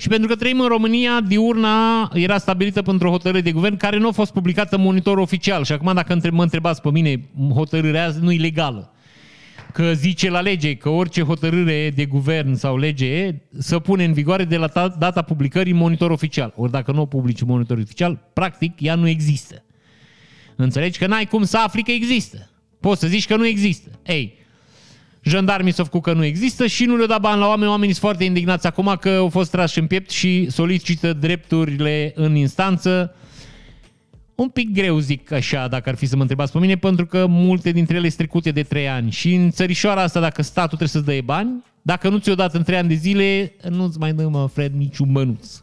Speaker 1: Și pentru că trăim în România, diurna era stabilită pentru o hotărâre de guvern care nu a fost publicată în monitor oficial. Și acum dacă mă întrebați pe mine, hotărârea azi nu e legală. Că zice la lege că orice hotărâre de guvern sau lege să pune în vigoare de la data publicării în monitor oficial. Ori dacă nu o publici în monitor oficial, practic ea nu există. Înțelegi că n-ai cum să afli că există. Poți să zici că nu există. Ei, jandarmii s-au făcut că nu există și nu le-au dat bani la oameni. Oamenii sunt foarte indignați acum că au fost trași în piept și solicită drepturile în instanță. Un pic greu zic așa, dacă ar fi să mă întrebați pe mine, pentru că multe dintre ele sunt trecute de 3 ani. Și în țărișoara asta, dacă statul trebuie să-ți dă bani, dacă nu ți-o dat în 3 ani de zile, nu-ți mai dă, mă, Fred, niciun mănuț.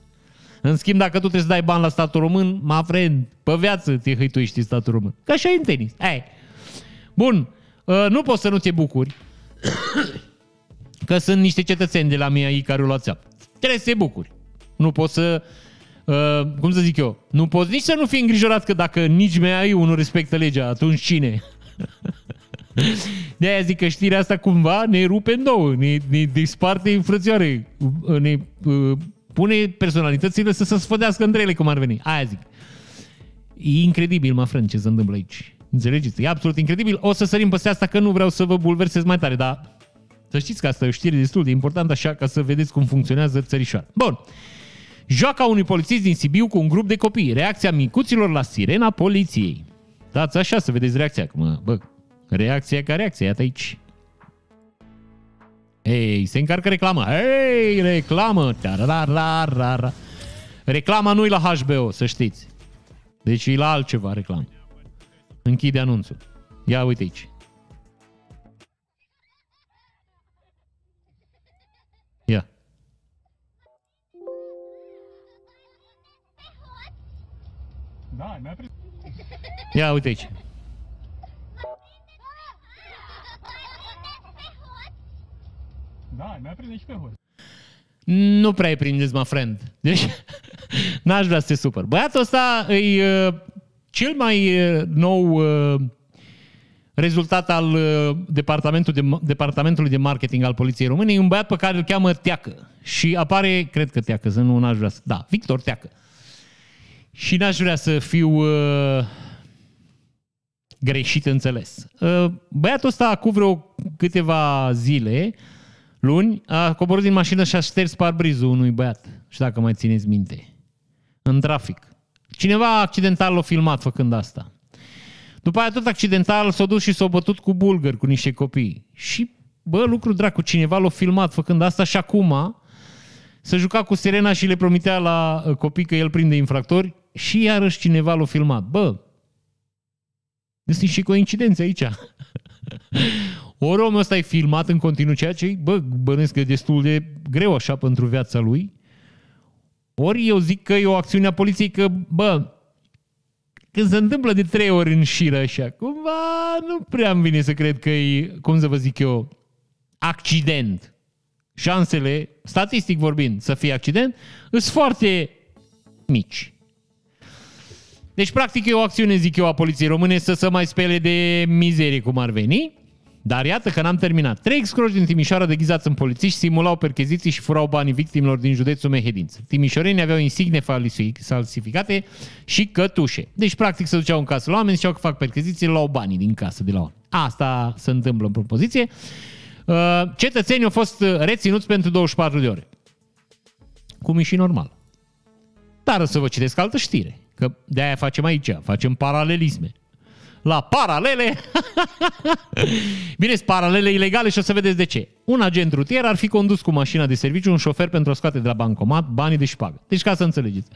Speaker 1: În schimb, dacă tu trebuie să dai bani la statul român, mă, friend, pe viață te hăituiești statul român. Ca așa e în tenis. Hai. Bun, uh, nu poți să nu te bucuri că sunt niște cetățeni de la mia care o luați Trebuie să te bucuri. Nu poți să, uh, cum să zic eu, nu poți nici să nu fii îngrijorat că dacă nici mea nu respectă legea, atunci cine? De aia zic că știrea asta cumva ne rupe în două, ne, ne disparte în frățioare, ne uh, pune personalitățile să se sfădească între ele, cum ar veni. Aia zic. E incredibil, mă frân, ce se întâmplă aici. Înțelegeți? E absolut incredibil. O să sărim pe asta că nu vreau să vă bulversez mai tare, dar să știți că asta e o știre destul de importantă, așa ca să vedeți cum funcționează țărișoara. Bun. Joaca unui polițist din Sibiu cu un grup de copii. Reacția micuților la sirena poliției. Dați așa să vedeți reacția acum. Bă, reacția ca reacție, iată aici. Ei, se încarcă reclama. Ei, reclamă. Reclama nu-i la HBO, să știți. Deci e la altceva reclamă. Închide anunțul. Ia uite aici. Ia. Da, mi-a prins. Ia uite aici. Da, mi-a prins și pe host. Nu prea îi prindeți, mă friend. Deci, n-aș vrea să te supăr. Băiatul ăsta îi cel mai nou rezultat al departamentului de, departamentului de marketing al Poliției Române e un băiat pe care îl cheamă Teacă. Și apare, cred că Teacă, să nu n-aș vrea să... Da, Victor Teacă. Și n-aș vrea să fiu uh, greșit înțeles. Uh, băiatul ăsta, acum vreo câteva zile, luni, a coborât din mașină și a șters parbrizul unui băiat. Și dacă mai țineți minte. În trafic. Cineva accidental l-a filmat făcând asta. După aia tot accidental s-a dus și s-a bătut cu bulgări, cu niște copii. Și, bă, lucru dracu, cineva l-a filmat făcând asta și acum să juca cu sirena și le promitea la uh, copii că el prinde infractori și iarăși cineva l-a filmat. Bă, sunt și coincidențe aici. Ori omul ăsta e filmat în continuu, ceea ce, bă, bănesc că e destul de greu așa pentru viața lui, ori eu zic că e o acțiune a poliției că, bă, când se întâmplă de trei ori în șiră așa, cumva nu prea îmi vine să cred că e, cum să vă zic eu, accident. Șansele, statistic vorbind, să fie accident, sunt foarte mici. Deci, practic, e o acțiune, zic eu, a poliției române să se mai spele de mizerie, cum ar veni, dar iată că n-am terminat. Trei excroși din Timișoara deghizați în polițiști simulau percheziții și furau banii victimilor din județul Mehedință. Timișorenii aveau insigne falsificate și cătușe. Deci, practic, se duceau în casă la oameni, ziceau că fac percheziții, luau banii din casă de la oameni. Asta se întâmplă în propoziție. Uh, cetățenii au fost reținuți pentru 24 de ore. Cum e și normal. Dar să vă citesc altă știre, că de aia facem aici, facem paralelisme la paralele. Bine, paralele ilegale și o să vedeți de ce. Un agent rutier ar fi condus cu mașina de serviciu un șofer pentru a scoate de la bancomat banii de șpagă. Deci ca să înțelegeți.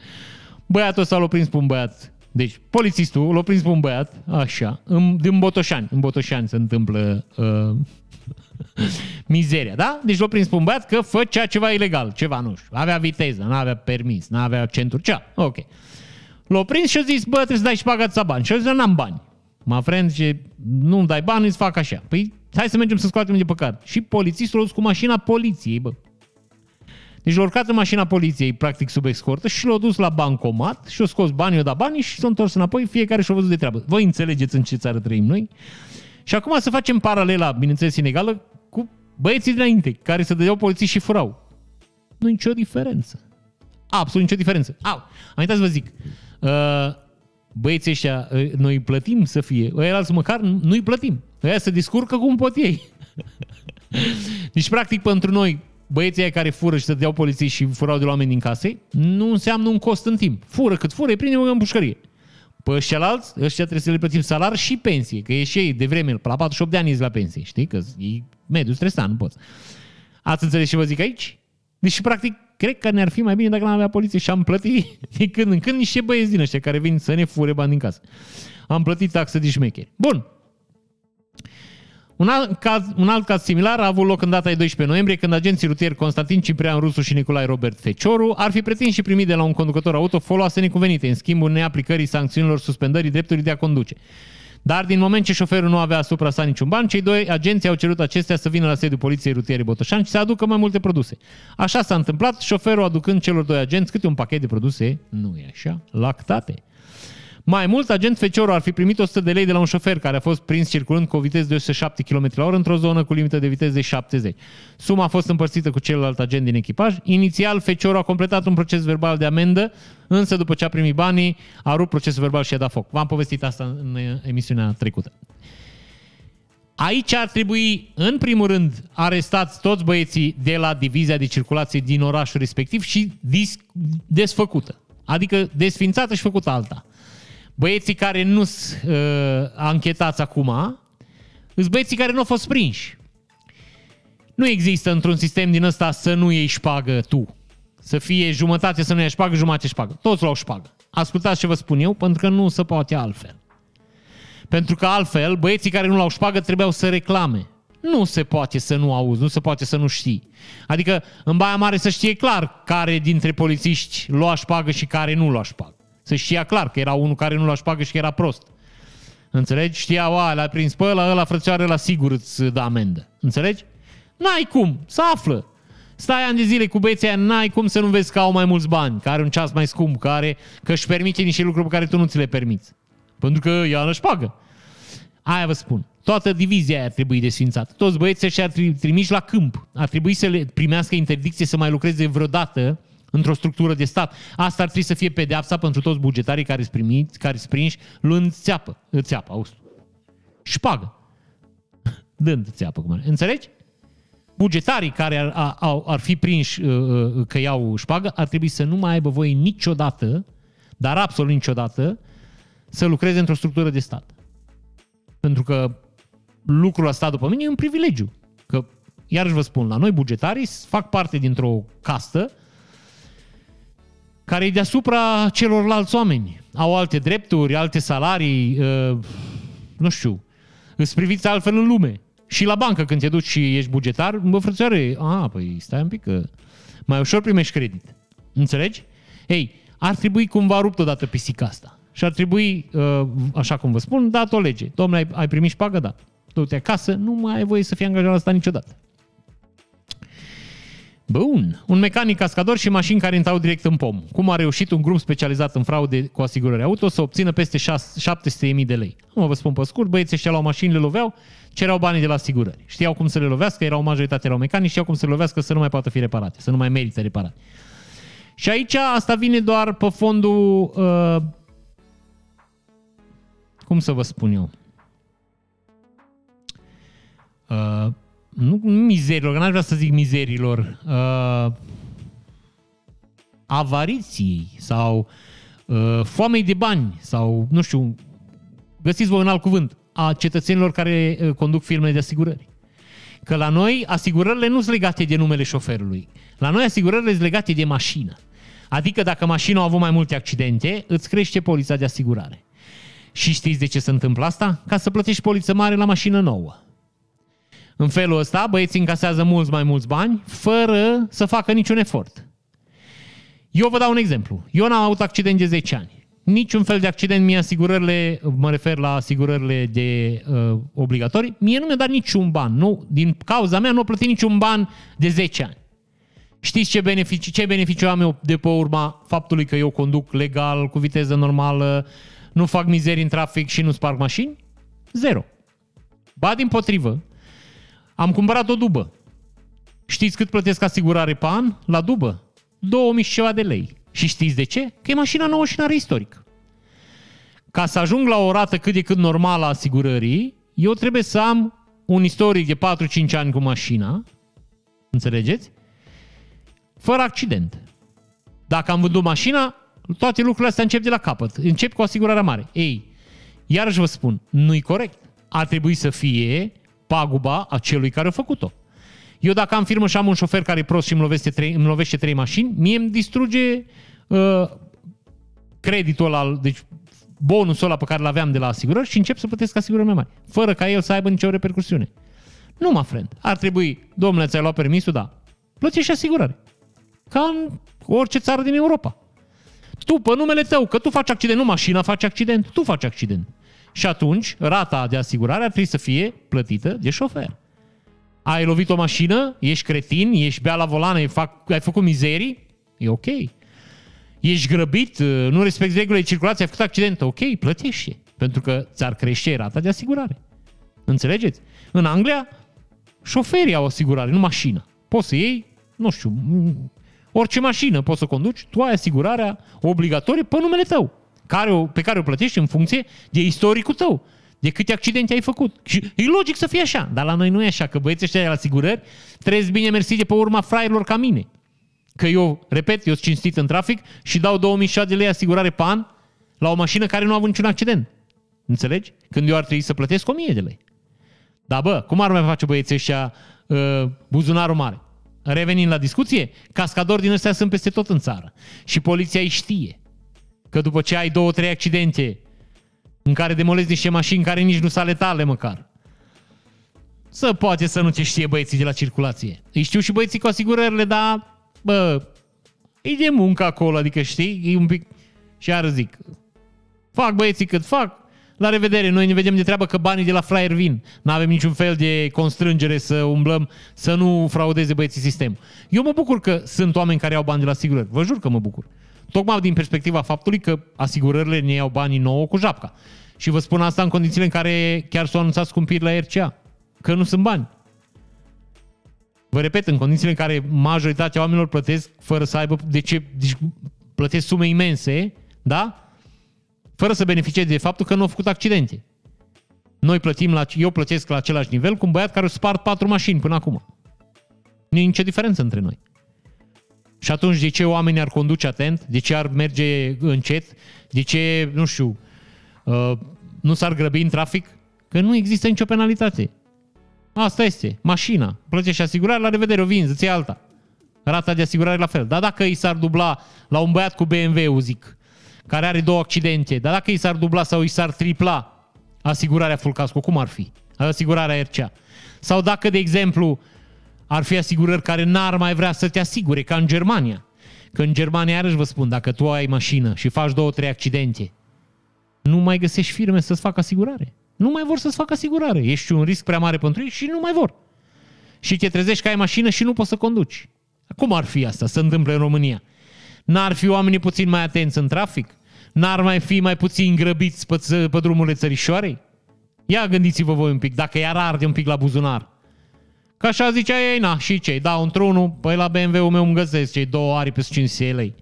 Speaker 1: Băiatul ăsta l-a prins pe un băiat deci, polițistul l-a prins pe un băiat, așa, în, din Botoșani. În Botoșani se întâmplă uh, mizeria, da? Deci l-a prins pe un băiat că făcea ceva ilegal, ceva, nu știu. Avea viteză, nu avea permis, nu avea centru, cea. Ok. L-a prins și a zis, bă, trebuie să dai și pagați bani. Și a zis, n-am bani. Mă friend, și nu-mi dai bani, îți fac așa. Păi hai să mergem să scoatem de păcat. Și polițistul a dus cu mașina poliției, bă. Deci l-a urcat în mașina poliției, practic sub escortă, și l-a dus la bancomat și a scos banii, o dat banii și s-a întors înapoi, fiecare și-a văzut de treabă. Voi înțelegeți în ce țară trăim noi? Și acum să facem paralela, bineînțeles, inegală, cu băieții dinainte, care se dădeau poliții și furau. Nu nicio diferență. Absolut nicio diferență. Au, am uitat să vă zic. Uh, băieții ăștia, uh, noi îi plătim să fie. Ăia alții măcar nu-i plătim. Ăia se descurcă cum pot ei. deci, practic, pentru noi, băieții care fură și să deau poliții și furau de la oameni din case, nu înseamnă un cost în timp. Fură cât fură, îi prindem în pușcărie. Pe ăștialalți, ăștia trebuie să le plătim salar și pensie, că e și ei de vreme, la 48 de ani la pensie, știi? Că e mediu stresant, nu poți. Ați înțeles ce vă zic aici? Deci, practic, cred că ne-ar fi mai bine dacă n-am avea poliție și am plătit din când în când niște băieți din ăștia care vin să ne fure bani din casă. Am plătit taxă de șmecheri. Bun. Un alt, caz, un alt caz similar a avut loc în data de 12 noiembrie, când agenții rutieri Constantin Ciprian Rusu și Nicolae Robert Fecioru ar fi pretins și primit de la un conducător auto foloase necuvenite în schimbul neaplicării sancțiunilor suspendării dreptului de a conduce. Dar din moment ce șoferul nu avea asupra sa niciun ban, cei doi agenții au cerut acestea să vină la sediul Poliției Rutiere Botoșani și să aducă mai multe produse. Așa s-a întâmplat, șoferul aducând celor doi agenți câte un pachet de produse, nu e așa, lactate. Mai mult, agent Fecioru ar fi primit 100 de lei de la un șofer care a fost prins circulând cu o viteză de 107 km h într-o zonă cu limită de viteză de 70. Suma a fost împărțită cu celălalt agent din echipaj. Inițial, Fecioru a completat un proces verbal de amendă, însă după ce a primit banii, a rupt procesul verbal și a dat foc. V-am povestit asta în emisiunea trecută. Aici ar trebui, în primul rând, arestați toți băieții de la divizia de circulație din orașul respectiv și desfăcută. Adică desfințată și făcută alta băieții care nu sunt uh, anchetați acum, sunt băieții care nu au fost prinși. Nu există într-un sistem din ăsta să nu iei șpagă tu. Să fie jumătate să nu iei șpagă, jumătate șpagă. Toți luau șpagă. Ascultați ce vă spun eu, pentru că nu se poate altfel. Pentru că altfel, băieții care nu luau șpagă trebuiau să reclame. Nu se poate să nu auzi, nu se poate să nu știi. Adică în Baia Mare să știe clar care dintre polițiști lua șpagă și care nu lua șpagă. Să știa clar că era unul care nu l-aș șpagă și că era prost. Înțelegi? Știa, a, l-a prins pe ăla, ăla frățioară la sigur îți dă amendă. Înțelegi? N-ai cum, să află. Stai ani de zile cu băieții aia, n-ai cum să nu vezi că au mai mulți bani, că are un ceas mai scump, care, că își permite niște lucruri pe care tu nu ți le permiți. Pentru că ea nu pagă. Aia vă spun. Toată divizia aia ar trebui desfințată. Toți băieții ăștia ar trebui trimiși la câmp. Ar trebui să le primească interdicție să mai lucreze vreodată într-o structură de stat. Asta ar trebui să fie pedeapsa pentru toți bugetarii care sunt primiți, care sunt prinși, luând țeapă, țeapă, auzi. Șpagă. Dând țeapă, cum ar. Înțelegi? Bugetarii care ar, ar, ar fi prinși uh, uh, că iau șpagă ar trebui să nu mai aibă voie niciodată, dar absolut niciodată, să lucreze într-o structură de stat. Pentru că lucrul ăsta, după mine, e un privilegiu. Că, iarăși vă spun, la noi bugetarii fac parte dintr-o castă care e deasupra celorlalți oameni. Au alte drepturi, alte salarii, uh, nu știu, îți priviți altfel în lume. Și la bancă, când te duci și ești bugetar, bă, frățioare, a, păi stai un pic că mai ușor primești credit. Înțelegi? Ei, ar trebui cumva rupt odată pisica asta. Și ar trebui, uh, așa cum vă spun, dat o lege. Domnule, ai, ai primit șpagă? Da. Du-te acasă, nu mai ai voie să fii angajat la asta niciodată. Bun. Un mecanic cascador și mașini care intrau direct în pom. Cum a reușit un grup specializat în fraude cu asigurări auto să obțină peste 700.000 de lei? Nu vă spun pe scurt, băieții ăștia luau mașini, le loveau, cereau banii de la asigurări. Știau cum să le lovească, erau majoritatea erau mecanici, știau cum să le lovească să nu mai poată fi reparate, să nu mai merită reparate. Și aici asta vine doar pe fondul, uh, cum să vă spun eu, uh, nu mizerilor, n-aș vrea să zic mizerilor, uh, avariției sau uh, foamei de bani sau, nu știu, găsiți voi un alt cuvânt, a cetățenilor care uh, conduc firme de asigurări. Că la noi asigurările nu sunt legate de numele șoferului. La noi asigurările sunt legate de mașină. Adică dacă mașina a avut mai multe accidente, îți crește polița de asigurare. Și știți de ce se întâmplă asta? Ca să plătești poliță mare la mașină nouă. În felul ăsta, băieții încasează mulți mai mulți bani, fără să facă niciun efort. Eu vă dau un exemplu. Eu n-am avut accident de 10 ani. niciun fel de accident, mie asigurările, mă refer la asigurările de uh, obligatorii, mie nu mi-a dat niciun ban. Nu, din cauza mea nu a plătit niciun ban de 10 ani. Știți ce beneficii, ce beneficiu am eu de pe urma faptului că eu conduc legal, cu viteză normală, nu fac mizerii în trafic și nu sparg mașini? Zero. Ba din potrivă, am cumpărat o dubă. Știți cât plătesc asigurare pe an la dubă? 2000 și ceva de lei. Și știți de ce? Că e mașina nouă și are istoric. Ca să ajung la o rată cât de cât normală a asigurării, eu trebuie să am un istoric de 4-5 ani cu mașina, înțelegeți? Fără accident. Dacă am vândut mașina, toate lucrurile astea încep de la capăt. Încep cu asigurarea mare. Ei, iarăși vă spun, nu-i corect. Ar trebui să fie paguba a celui care a făcut-o. Eu dacă am firmă și am un șofer care e prost și îmi lovește trei, îmi lovește trei mașini, mie îmi distruge uh, creditul ăla, deci bonusul ăla pe care l-aveam de la asigurări și încep să plătesc asigurări mai mari, fără ca el să aibă nicio repercusiune. Nu, mă friend. Ar trebui, domnule, ți-ai luat permisul? Da. Plătești și asigurare. Ca în orice țară din Europa. Tu, pe numele tău, că tu faci accident, nu mașina face accident, tu faci accident. Și atunci, rata de asigurare ar trebui să fie plătită de șofer ai lovit o mașină, ești cretin, ești bea la volan, ai, fac, ai făcut mizerii, e ok. Ești grăbit, nu respecti regulile de circulație, ai făcut accident, ok, plătește. Pentru că ți-ar crește rata de asigurare. Înțelegeți? În Anglia, șoferii au asigurare, nu mașină. Poți să iei, nu știu, orice mașină poți să conduci, tu ai asigurarea obligatorie pe numele tău, care o, pe care o plătești în funcție de istoricul tău de câte accidente ai făcut. Și e logic să fie așa, dar la noi nu e așa, că băieții ăștia de la asigurări trebuie bine mersi de pe urma fraierilor ca mine. Că eu, repet, eu sunt cinstit în trafic și dau 2006 de lei asigurare pe an la o mașină care nu a avut niciun accident. Înțelegi? Când eu ar trebui să plătesc 1000 de lei. Da, bă, cum ar mai face băieții ăștia uh, buzunarul mare? Revenind la discuție, cascadori din ăstea sunt peste tot în țară. Și poliția îi știe că după ce ai două, trei accidente în care demolezi niște mașini care nici nu sunt ale tale măcar. Să poate să nu te știe băieții de la circulație. Îi știu și băieții cu asigurările, dar, bă, e de muncă acolo, adică știi, e un pic... Și ar zic, fac băieții cât fac, la revedere, noi ne vedem de treabă că banii de la Flyer vin. Nu avem niciun fel de constrângere să umblăm, să nu fraudeze băieții sistem. Eu mă bucur că sunt oameni care au bani de la asigurări. Vă jur că mă bucur. Tocmai din perspectiva faptului că asigurările ne iau banii nouă cu japca. Și vă spun asta în condițiile în care chiar s-au anunțat scumpiri la RCA. Că nu sunt bani. Vă repet, în condițiile în care majoritatea oamenilor plătesc fără să aibă de ce deci plătesc sume imense, da? Fără să beneficieze de faptul că nu au făcut accidente. Noi plătim la, eu plătesc la același nivel cu un băiat care a spart patru mașini până acum. Nu e nicio diferență între noi. Și atunci de ce oamenii ar conduce atent? De ce ar merge încet? De ce, nu știu, uh, nu s-ar grăbi în trafic? Că nu există nicio penalitate. Asta este. Mașina. Plătești asigurare, la revedere, o vinzi, îți alta. Rata de asigurare la fel. Dar dacă i s-ar dubla la un băiat cu BMW-ul, zic, care are două accidente, dar dacă i s-ar dubla sau i s-ar tripla asigurarea full casco, cum ar fi? Asigurarea RCA. Sau dacă, de exemplu, ar fi asigurări care n-ar mai vrea să te asigure, ca în Germania. Că în Germania, iarăși vă spun, dacă tu ai mașină și faci două, trei accidente, nu mai găsești firme să-ți facă asigurare. Nu mai vor să-ți facă asigurare. Ești un risc prea mare pentru ei și nu mai vor. Și te trezești că ai mașină și nu poți să conduci. Cum ar fi asta să întâmple în România? N-ar fi oamenii puțin mai atenți în trafic? N-ar mai fi mai puțin grăbiți pe, pe drumurile țărișoarei? Ia gândiți-vă voi un pic, dacă i-ar arde un pic la buzunar. Că așa zicea ei, na, și ce, dau într-unul, păi la BMW-ul meu îmi găsesc cei două aripi pe 500 lei.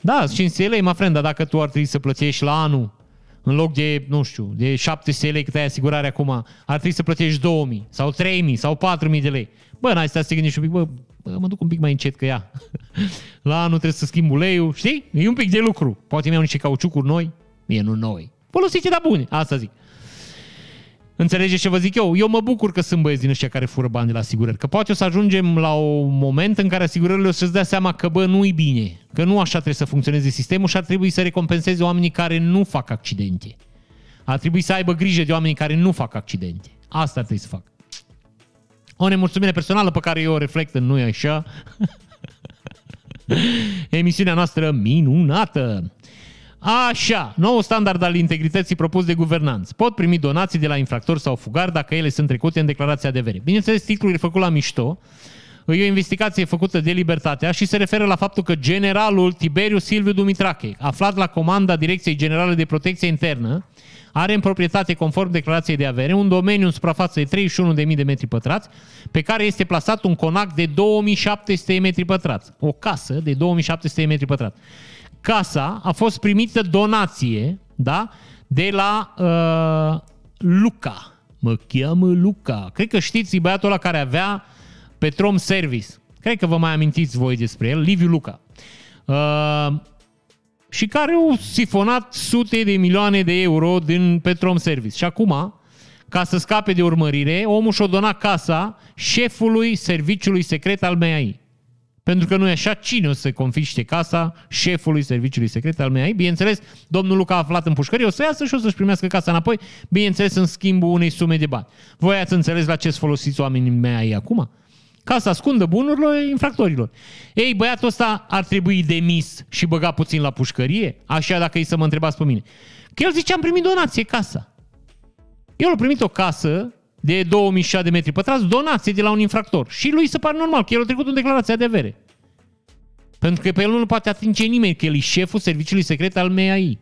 Speaker 1: Da, 500 lei, mă friend, dar dacă tu ar trebui să plătești la anul, în loc de, nu știu, de 700 lei cât ai asigurare acum, ar trebui să plătești 2000 sau 3000 sau 4000 de lei. Bă, n-ai să te gândești un pic, bă, bă, mă duc un pic mai încet că ea. la anul trebuie să schimb uleiul, știi? E un pic de lucru. Poate mi-au niște cauciucuri noi, mie nu noi. Folosiți la bune, asta zic. Înțelegeți ce vă zic eu? Eu mă bucur că sunt băieți din ăștia care fură bani de la asigurări. Că poate o să ajungem la un moment în care asigurările o să-ți dea seama că, bă, nu-i bine. Că nu așa trebuie să funcționeze sistemul și ar trebui să recompenseze oamenii care nu fac accidente. Ar trebui să aibă grijă de oamenii care nu fac accidente. Asta ar trebui să fac. O nemulțumire personală pe care eu o reflect în nu așa. Emisiunea noastră minunată. Așa, nou standard al integrității propus de guvernanți. Pot primi donații de la infractori sau fugari dacă ele sunt trecute în declarația de avere. Bineînțeles, titlul e făcut la mișto, E o investigație făcută de Libertatea și se referă la faptul că generalul Tiberiu Silviu Dumitrache, aflat la comanda Direcției Generale de Protecție Internă, are în proprietate, conform declarației de avere, un domeniu în suprafață de 31.000 de metri pătrați, pe care este plasat un conac de 2700 de metri pătrați. O casă de 2700 de metri pătrați. Casa a fost primită donație, da, de la uh, Luca. Mă cheamă Luca. Cred că știți, băiatul ăla care avea Petrom Service. Cred că vă mai amintiți voi despre el, Liviu Luca. Uh, și care au sifonat sute de milioane de euro din Petrom Service. Și acum, ca să scape de urmărire, omul și-o donat casa șefului serviciului secret al MEAI. Pentru că nu e așa, cine o să confiște casa șefului serviciului secret al MEAI? Bineînțeles, domnul Luca a aflat în pușcărie, o să iasă și o să-și primească casa înapoi, bineînțeles în schimbul unei sume de bani. Voi ați înțeles la ce să folosiți oamenii MEAI acum? ca să ascundă bunurile infractorilor. Ei, băiatul ăsta ar trebui demis și băga puțin la pușcărie, așa dacă îi să mă întrebați pe mine. Că el zice, am primit donație casa. El a primit o casă de 2006 de metri pătrați, donație de la un infractor. Și lui se pare normal că el a trecut în declarația de avere. Pentru că pe el nu poate atinge nimeni, că el e șeful serviciului secret al MEAI.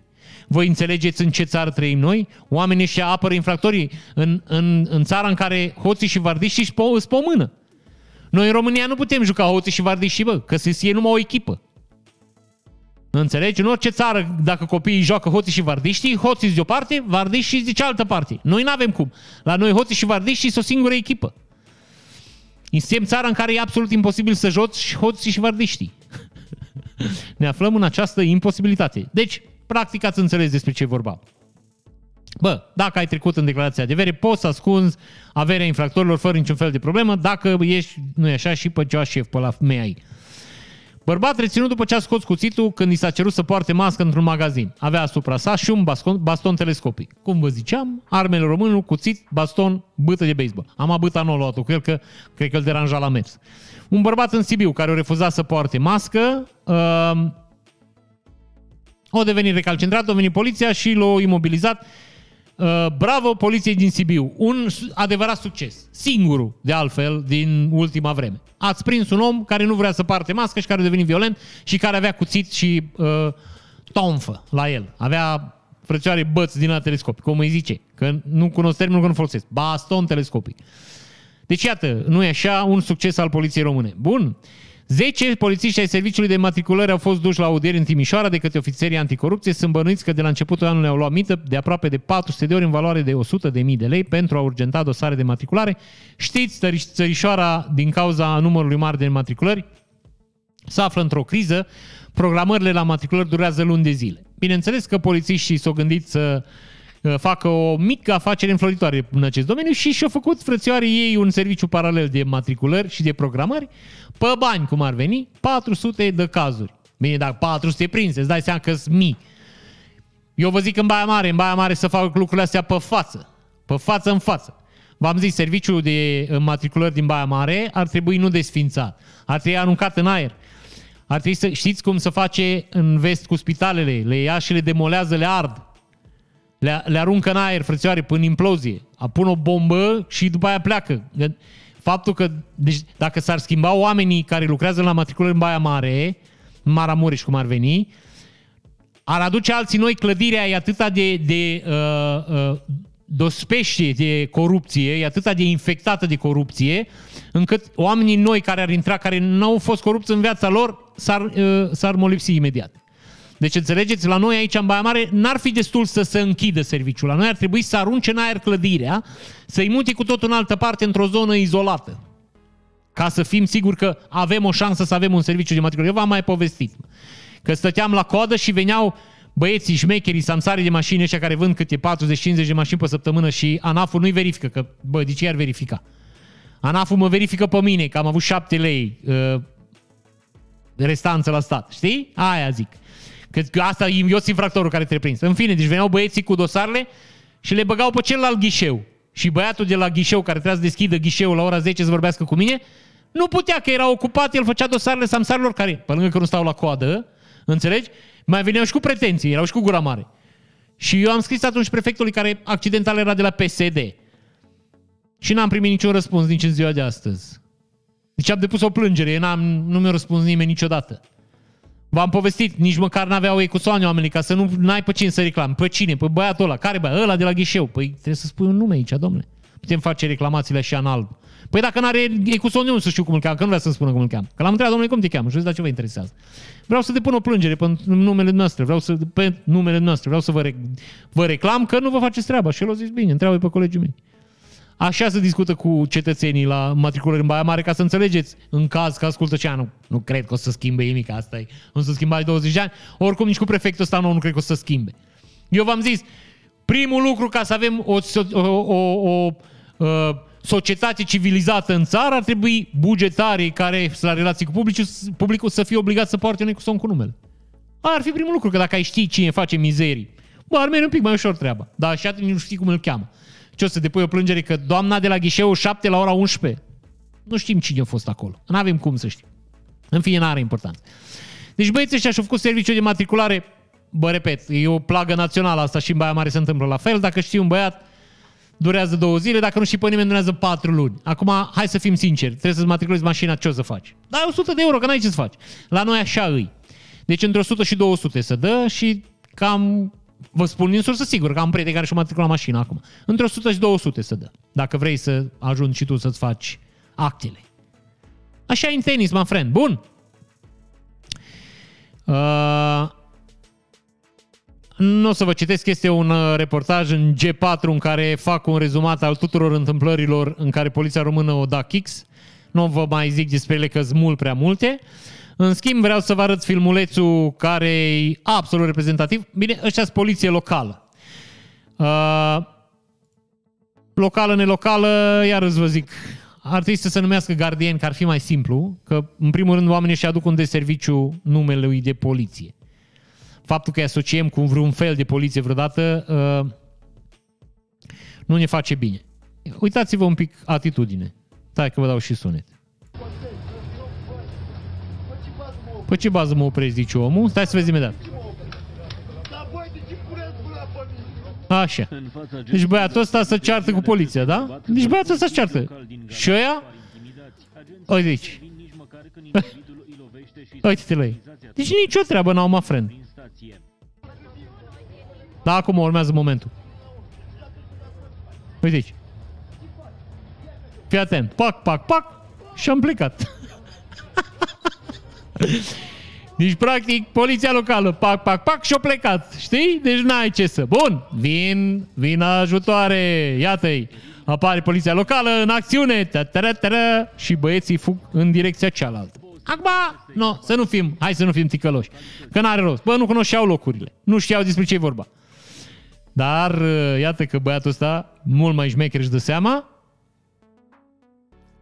Speaker 1: Voi înțelegeți în ce țară trăim noi? Oamenii ăștia apără infractorii în, în, în țara în care hoții și vardiștii își pe mână. Noi în România nu putem juca hoții și vardiși, bă, că se e numai o echipă. Înțelegi? În orice țară, dacă copiii joacă hoții și vardiștii, hoții de o parte, vardiștii de cealaltă parte. Noi nu avem cum. La noi hoții și vardiștii sunt o singură echipă. Suntem țara în care e absolut imposibil să joci hoții și vardiștii. ne aflăm în această imposibilitate. Deci, practic ați înțeles despre ce vorba. Bă, dacă ai trecut în declarația de avere, poți să ascunzi averea infractorilor fără niciun fel de problemă, dacă ești, nu e așa, și pe ceva șef pe la MEAI. Bărbat reținut după ce a scos cuțitul când i s-a cerut să poarte mască într-un magazin. Avea asupra sa și un baston, baston telescopic. Cum vă ziceam, armele românului, cuțit, baston, bâtă de baseball. Am abât anul luat cu el că cred că îl deranja la mers. Un bărbat în Sibiu care a refuzat să poarte mască, uh, o devenit recalcitrat, a venit poliția și l-a imobilizat Uh, bravo poliției din Sibiu. Un adevărat succes. Singurul, de altfel, din ultima vreme. Ați prins un om care nu vrea să parte mască și care a devenit violent și care avea cuțit și uh, tonfă la el. Avea frățioare băți din la telescopic, cum îi zice. Că nu cunosc termenul că nu folosesc. Baston telescopic. Deci, iată, nu e așa un succes al poliției române. Bun. 10 polițiști ai Serviciului de Matriculări au fost duși la audieri în Timișoara de către ofițerii anticorupție. Sunt bănuiți că de la începutul anului au luat mită de aproape de 400 de ori în valoare de 100 de mii de lei pentru a urgenta dosare de matriculare. Știți, țărișoara, din cauza numărului mare de matriculări, se află într-o criză. Programările la matriculări durează luni de zile. Bineînțeles că polițiștii s-au gândit să Uh, facă o mică afacere înfloritoare în acest domeniu și și-au făcut frățioare ei un serviciu paralel de matriculări și de programări pe bani, cum ar veni, 400 de cazuri. Bine, dacă 400 prinse, îți dai seama că sunt mii. Eu vă zic în Baia Mare, în Baia Mare să fac lucrurile astea pe față. Pe față în față. V-am zis, serviciul de matriculări din Baia Mare ar trebui nu desfințat. Ar trebui aruncat în aer. Ar trebui să știți cum se face în vest cu spitalele. Le ia și le demolează, le ard le, le aruncă în aer, frățioare, până implozie. Pun o bombă și după aia pleacă. Faptul că, deci, dacă s-ar schimba oamenii care lucrează la matriculări în Baia Mare, în Maramureș, cum ar veni, ar aduce alții noi clădirea, e atâta de, de uh, uh, dospește de corupție, e atâta de infectată de corupție, încât oamenii noi care ar intra, care nu au fost corupți în viața lor, s-ar, uh, s-ar molipsi imediat. Deci înțelegeți, la noi aici în Baia Mare n-ar fi destul să se închidă serviciul. La noi ar trebui să arunce în aer clădirea, să-i muti cu tot în altă parte într-o zonă izolată. Ca să fim siguri că avem o șansă să avem un serviciu de matriculare. Eu v-am mai povestit. Că stăteam la coadă și veneau băieții șmecherii, samsarii de mașini ăștia care vând câte 40-50 de mașini pe săptămână și ANAF-ul nu-i verifică, că bă, de ce ar verifica? ANAF-ul mă verifică pe mine, că am avut 7 lei uh, restanță la stat, știi? Aia zic. Că asta e eu infractorul care te prins. În fine, deci veneau băieții cu dosarele și le băgau pe celălalt ghișeu. Și băiatul de la ghișeu care trebuia să deschidă ghișeul la ora 10 să vorbească cu mine, nu putea că era ocupat, el făcea dosarele samsarilor care, pe lângă că nu stau la coadă, înțelegi? mai veneau și cu pretenții, erau și cu gura mare. Și eu am scris atunci prefectului care accidental era de la PSD. Și n-am primit niciun răspuns nici în ziua de astăzi. Deci am depus o plângere, n-am, nu mi-a răspuns nimeni niciodată. V-am povestit, nici măcar n-aveau ecusoane oamenii ca să nu n-ai pe cine să reclam. Pe cine? Pe băiatul ăla. Care băiat? Ăla de la ghișeu. Păi trebuie să spui un nume aici, domnule. Putem face reclamațiile așa în alb. Păi dacă n-are ecuson, nu să știu cum îl cheamă, că nu vrea să-mi spună cum îl cheamă. Că l-am întrebat, domnule, cum te cheamă? Și dar ce vă interesează? Vreau să depun o plângere pe numele noastre, vreau să, pe numele noastre, vreau să vă, rec- vă reclam că nu vă faceți treaba. Și el a zis, bine, întreabă pe colegii mei. Așa se discută cu cetățenii la matriculări în Baia Mare, ca să înțelegeți, în caz că ascultă ce nu, nu cred că o să schimbe nimic, asta e, nu să schimba 20 de ani, oricum nici cu prefectul ăsta nu, nu cred că o să schimbe. Eu v-am zis, primul lucru ca să avem o, o, o, o, o societate civilizată în țară, ar trebui bugetarii care sunt la relații cu publicul, publicul să fie obligați să poarte un ecuston cu numele. Ar fi primul lucru, că dacă ai ști cine face mizerii, bă, ar merge un pic mai ușor treaba. Dar așa nu știi cum îl cheamă. Ce o să depui o plângere că doamna de la ghișeu 7 la ora 11? Nu știm cine a fost acolo. Nu avem cum să știm. În fine, nu are importanță. Deci băieții ăștia și-au făcut serviciu de matriculare, bă, repet, e o plagă națională asta și în Baia Mare se întâmplă la fel. Dacă știi un băiat, durează două zile, dacă nu știi pe nimeni, durează patru luni. Acum, hai să fim sinceri, trebuie să-ți matriculezi mașina, ce o să faci? Dai 100 de euro, că n-ai ce să faci. La noi așa îi. Deci între 100 și 200 să dă și cam vă spun din sursă sigur că am prieteni care și-au matriculat mașina acum. Între 100 și 200 să dă. Dacă vrei să ajungi și tu să-ți faci actele. Așa e în tenis, my friend. Bun. Uh, nu o să vă citesc, este un uh, reportaj în G4 în care fac un rezumat al tuturor întâmplărilor în care poliția română o da kicks. Nu vă mai zic despre ele că sunt mult prea multe. În schimb, vreau să vă arăt filmulețul care e absolut reprezentativ. Bine, ăștia sunt poliție locală. Uh, locală, nelocală, iar îți vă zic, ar trebui să se numească gardieni, că ar fi mai simplu, că în primul rând oamenii își aduc un de serviciu numele de poliție. Faptul că îi asociem cu vreun fel de poliție vreodată uh, nu ne face bine. Uitați-vă un pic atitudine. Stai că vă dau și sunet. Pe ce bază mă oprezi, zice omul? Stai să vezi imediat. Așa. Deci băiatul ăsta să ceartă cu poliția, da? Deci băiatul ăsta se ceartă. Și ăia? Uite aici. Uite-te la ei. Deci nicio treabă n-au, mă, friend. Da, acum urmează momentul. Uite aici. Fii atent. Pac, pac, pac. Și am plecat. Deci, practic, poliția locală, pac, pac, pac, și-o plecat, știi? Deci n-ai ce să... Bun, vin, vin ajutoare, iată-i. Apare poliția locală în acțiune, ta și băieții fug în direcția cealaltă. Acum, no, să nu fim, hai să nu fim ticăloși, că n-are rost. Bă, nu cunoșteau locurile, nu știau despre ce e vorba. Dar, iată că băiatul ăsta, mult mai șmecher își dă seama,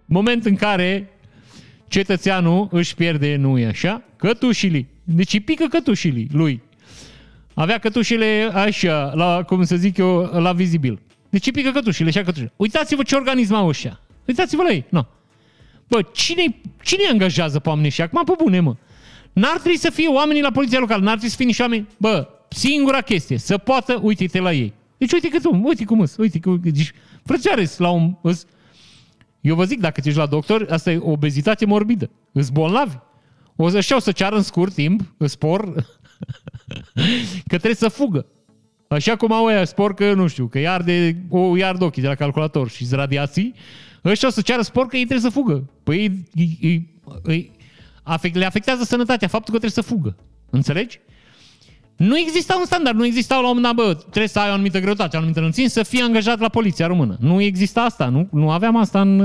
Speaker 1: moment în care cetățeanul își pierde, nu e așa, cătușile. Deci îi pică cătușile lui. Avea cătușile așa, la, cum să zic eu, la vizibil. Deci îi pică cătușile, așa cătușile. Uitați-vă ce organism au ăștia. Uitați-vă la ei. No. Bă, cine, cine angajează pe oamenii ăștia? Acum, pe bune, mă. N-ar trebui să fie oamenii la poliția locală, n-ar trebui să fie niște oameni... Bă, singura chestie, să poată, uite-te la ei. Deci uite cât uite cum îs, uite cum... Deci, frățioare, la un... Îs, eu vă zic, dacă ești la doctor, asta e obezitate morbidă. Îs bolnavi. O să știu să ceară în scurt timp, spor, că trebuie să fugă. Așa cum au aia spor că, nu știu, că iar de, o iar ochii de la calculator și radiații, ăștia o să ceară spor că ei trebuie să fugă. Păi îi, îi, îi, afect, le afectează sănătatea faptul că trebuie să fugă. Înțelegi? Nu exista un standard, nu exista la un moment dat, bă, trebuie să ai o anumită greutate, o anumită înălțime, să fii angajat la poliția română. Nu exista asta, nu, nu aveam asta în,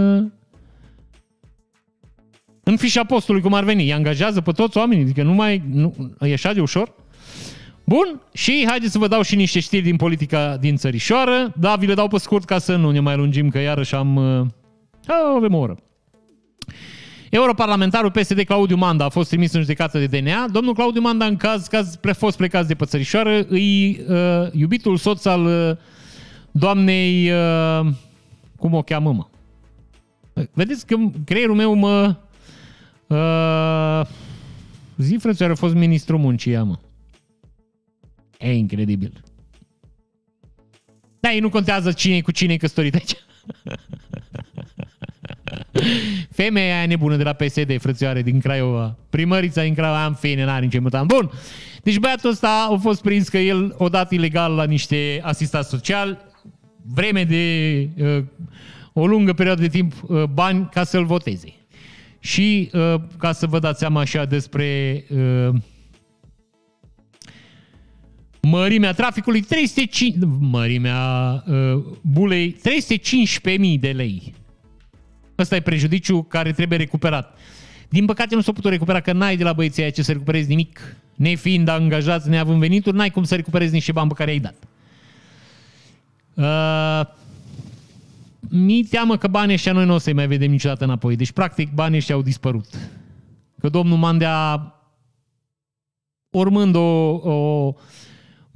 Speaker 1: în fișa postului, cum ar veni. Îi angajează pe toți oamenii, adică nu mai, nu, e așa de ușor. Bun, și haideți să vă dau și niște știri din politica din țărișoară. Da, vi le dau pe scurt ca să nu ne mai lungim, că iarăși am... Uh, avem o oră. Europarlamentarul PSD Claudiu Manda a fost trimis în judecată de DNA. Domnul Claudiu Manda, în caz că a fost plecat de pățărișoară, îi uh, iubitul soț al uh, doamnei... Uh, cum o cheamă, mă? Vedeți că creierul meu mă... Uh, zi, frățioară, a fost ministrul muncii, ea, mă. E incredibil. Da, ei nu contează cine cu cine e căsătorit aici. Femeia aia nebună de la PSD, frățioare, din Craiova. Primărița din Craiova, am fine, n-are nici mutant. Bun. Deci băiatul ăsta a fost prins că el o dat ilegal la niște asistat social, vreme de uh, o lungă perioadă de timp uh, bani ca să-l voteze. Și uh, ca să vă dați seama așa despre uh, mărimea traficului, 305, mărimea uh, bulei, 315.000 de lei. Ăsta e prejudiciu care trebuie recuperat. Din păcate nu s-a putut recupera, că n-ai de la băieții aia ce să recuperezi nimic. Nefiind angajați, neavând venituri, n-ai cum să recuperezi niște bani pe care i-ai dat. Uh, mi teamă că banii ăștia noi nu o să-i mai vedem niciodată înapoi. Deci, practic, banii ăștia au dispărut. Că domnul Mandea, urmând o, o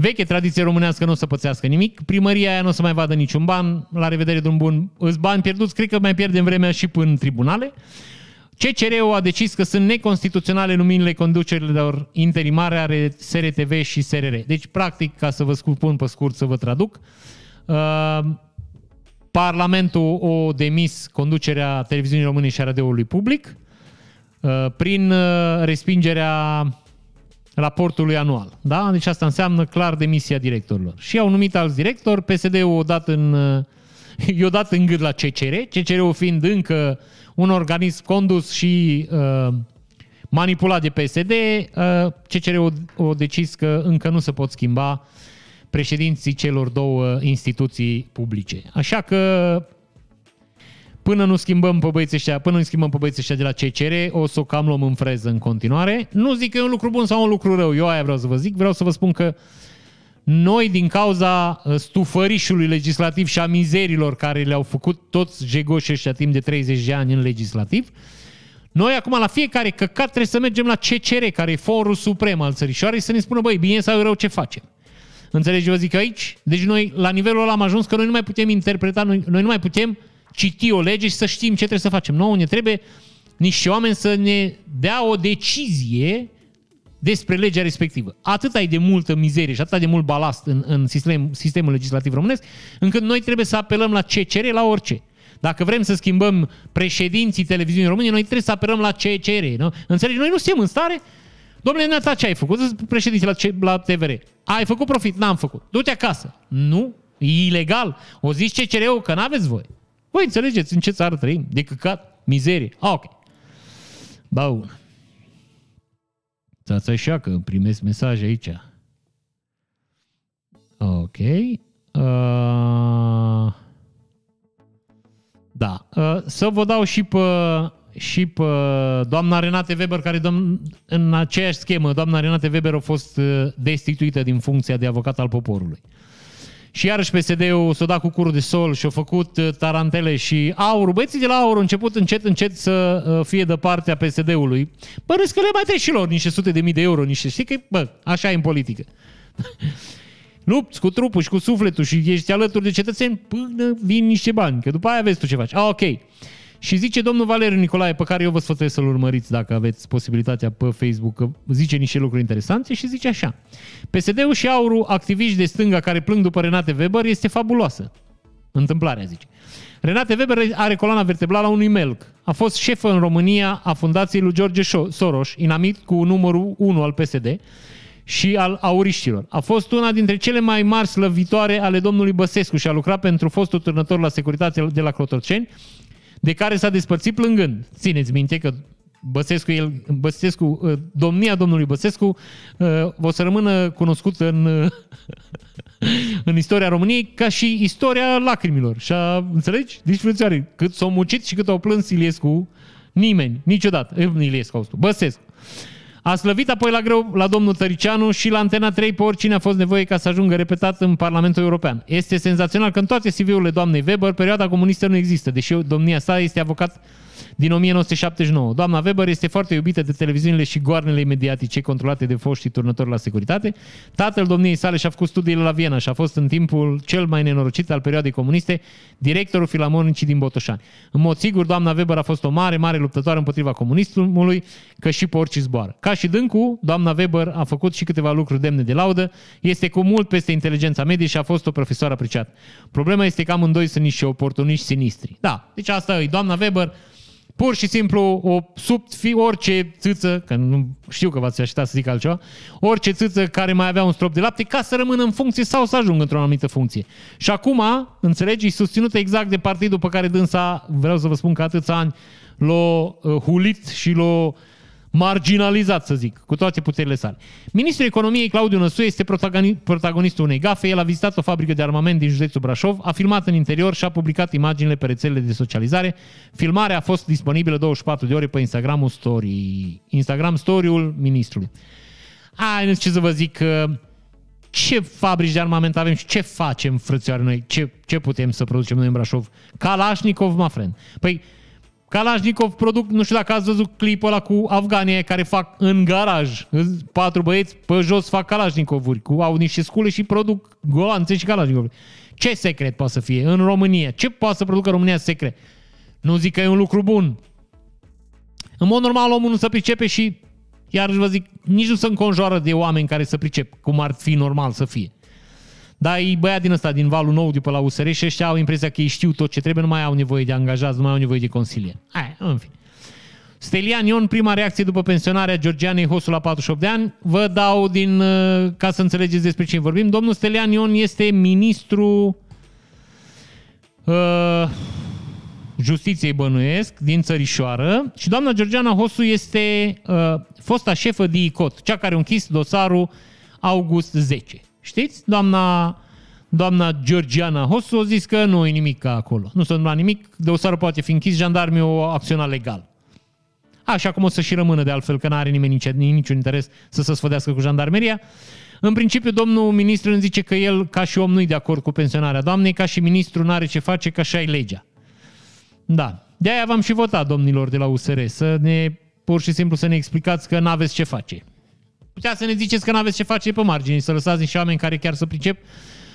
Speaker 1: veche tradiție românească, nu o să pățească nimic. Primăria aia nu o să mai vadă niciun ban. La revedere, drum bun. Îți bani pierduți, cred că mai pierdem vremea și până în tribunale. CCR-ul a decis că sunt neconstituționale numirile conducerilor interimare are SRTV și SRR. Deci, practic, ca să vă spun pe scurt, să vă traduc, uh, Parlamentul o demis conducerea televiziunii române și a radioului public uh, prin uh, respingerea raportului anual. Da? Deci asta înseamnă clar demisia directorilor. Și au numit alți directori, PSD-ul o dat în, i-a dat în gât la CCR, CCR-ul fiind încă un organism condus și uh, manipulat de PSD, uh, CCR-ul a decis că încă nu se pot schimba președinții celor două instituții publice. Așa că până nu schimbăm pe băieții ăștia, până nu schimbăm pe băieții ăștia de la CCR, o să o cam luăm în freză în continuare. Nu zic că e un lucru bun sau un lucru rău, eu aia vreau să vă zic, vreau să vă spun că noi, din cauza uh, stufărișului legislativ și a mizerilor care le-au făcut toți jegoșii ăștia timp de 30 de ani în legislativ, noi acum la fiecare căcat trebuie să mergem la CCR, care e forul suprem al țărișoarei, să ne spună, băi, bine sau rău ce facem. Înțelegi, vă zic aici? Deci noi, la nivelul ăla am ajuns că noi nu mai putem interpreta, noi, noi nu mai putem citi o lege și să știm ce trebuie să facem. Nu, ne trebuie niște oameni să ne dea o decizie despre legea respectivă. Atât ai de multă mizerie și atât de mult balast în, în sistem, sistemul legislativ românesc, încât noi trebuie să apelăm la CCR la orice. Dacă vrem să schimbăm președinții televiziunii române, noi trebuie să apelăm la CCR. Nu? Înțelegi? Noi nu suntem în stare Domnule Neata, ce ai făcut? Președinte la, la TVR. Ai făcut profit? N-am făcut. Du-te acasă. Nu. E ilegal. O zici CCR-ul că n-aveți voi. Voi înțelegeți în ce țară trăim? De căcat, mizerie. Ah, ok. Bun. Stați așa că primesc mesaje aici. Ok. Uh, da. Uh, să vă dau și pe și pe doamna Renate Weber, care domn, în aceeași schemă, doamna Renate Weber a fost uh, destituită din funcția de avocat al poporului. Și iarăși PSD-ul s-a dat cu curul de sol și a făcut uh, tarantele și aurul. Băieții de la aur au început încet, încet să uh, fie de partea PSD-ului. Bă, că le mai trebuie și lor niște sute de mii de euro, niște, știi că, bă, așa e în politică. Lupți cu trupul și cu sufletul și ești alături de cetățeni până vin niște bani, că după aia vezi tu ce faci. Ah, ok. Și zice domnul Valeriu Nicolae, pe care eu vă sfătuiesc să-l urmăriți dacă aveți posibilitatea pe Facebook, că zice niște lucruri interesante și zice așa. PSD-ul și aurul activiști de stânga care plâng după Renate Weber este fabuloasă. Întâmplarea, zice. Renate Weber are coloana vertebrală a unui melc. A fost șefă în România a fundației lui George Soros, inamit cu numărul 1 al PSD și al auriștilor. A fost una dintre cele mai mari slăvitoare ale domnului Băsescu și a lucrat pentru fostul turnător la securitate de la Clotorceni de care s-a despărțit plângând. Țineți minte că Băsescu, el, Băsescu, uh, domnia domnului Băsescu uh, o să rămână cunoscută în, uh, în istoria României ca și istoria lacrimilor. Și a, înțelegi? Deci, frățioare, cât s-au mucit și cât au plâns Iliescu, nimeni, niciodată. Iliescu, Băsescu. A slăvit apoi la greu la domnul Tăricianu și la Antena 3 pe oricine a fost nevoie ca să ajungă repetat în Parlamentul European. Este senzațional că în toate CV-urile doamnei Weber, perioada comunistă nu există, deși domnia sa este avocat din 1979. Doamna Weber este foarte iubită de televiziunile și goarnele mediatice controlate de foști turnători la securitate. Tatăl domniei sale și-a făcut studiile la Viena și a fost în timpul cel mai nenorocit al perioadei comuniste directorul filarmonicii din Botoșani. În mod sigur, doamna Weber a fost o mare, mare luptătoare împotriva comunismului, că și pe orice zboară. Ca și dâncu, doamna Weber a făcut și câteva lucruri demne de laudă, este cu mult peste inteligența medie și a fost o profesoară apreciată. Problema este că amândoi sunt niște oportuniști sinistri. Da, deci asta e doamna Weber, pur și simplu o sub fi orice țâță, că nu știu că v-ați așteptat să zic altceva, orice țâță care mai avea un strop de lapte ca să rămână în funcție sau să ajungă într-o anumită funcție. Și acum, înțelegi, e susținută exact de partidul pe care dânsa, vreau să vă spun că atâția ani l-a uh, hulit și l-a marginalizat, să zic, cu toate puterile sale. Ministrul Economiei, Claudiu Năsuie, este protagonistul unei gafe. El a vizitat o fabrică de armament din județul Brașov, a filmat în interior și a publicat imaginile pe rețelele de socializare. Filmarea a fost disponibilă 24 de ore pe Instagramul Story. Instagram Story-ul ministrului. Hai, ce să vă zic, ce fabrici de armament avem și ce facem, frățioare, noi? Ce, ce putem să producem noi în Brașov? Kalashnikov, my friend. Păi, Kalashnikov produc, nu știu dacă ați văzut clipul ăla cu afganii care fac în garaj. Patru băieți pe jos fac Kalashnikovuri, cu, au niște scule și produc golanțe și Kalashnikovuri. Ce secret poate să fie în România? Ce poate să producă România secret? Nu zic că e un lucru bun. În mod normal omul nu se pricepe și, iar vă zic, nici nu se înconjoară de oameni care să pricep, cum ar fi normal să fie. Dar e băiat din ăsta, din valul nou, după la USR și ăștia au impresia că ei știu tot ce trebuie, nu mai au nevoie de angajați, nu mai au nevoie de consilier. Hai, în fine. Stelian Ion, prima reacție după pensionarea Georgianei Hosu la 48 de ani. Vă dau din, uh, ca să înțelegeți despre ce vorbim. Domnul Stelian Ion este ministru uh, justiției bănuiesc din țărișoară și doamna Georgiana Hosu este uh, fosta șefă de ICOT, cea care a închis dosarul August 10. Știți? Doamna, doamna Georgiana Hosu a zis că nu e nimic acolo. Nu s-a întâmplat nimic, de o seară poate fi închis, jandarmii o acționa legal. Așa cum o să și rămână de altfel, că nu are nimeni nici, niciun interes să se sfădească cu jandarmeria. În principiu, domnul ministru îmi zice că el, ca și om, nu-i de acord cu pensionarea doamnei, ca și ministru nu are ce face, că așa e legea. Da. De-aia v-am și votat, domnilor de la USR, să ne, pur și simplu, să ne explicați că n-aveți ce face. Putea să ne ziceți că nu aveți ce face pe margine, să lăsați niște oameni care chiar să pricep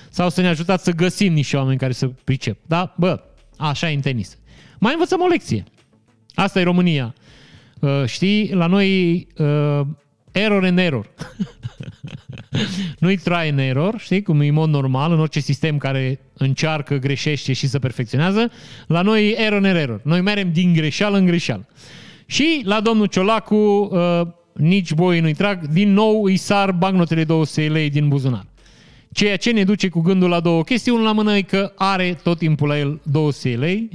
Speaker 1: sau să ne ajutați să găsim niște oameni care să pricep. Da? Bă, așa e în tenis. Mai învățăm o lecție. Asta e România. Uh, știi, la noi uh, error and error. Nu-i try and error, știi, cum e în mod normal în orice sistem care încearcă, greșește și se perfecționează. La noi e error and error. Noi merem din greșeală în greșeală. Și la domnul Ciolacu, uh, nici boi nu-i trag, din nou îi sar bagnotele 200 lei din buzunar. Ceea ce ne duce cu gândul la două chestii. Unul la mână e că are tot timpul la el 200 lei,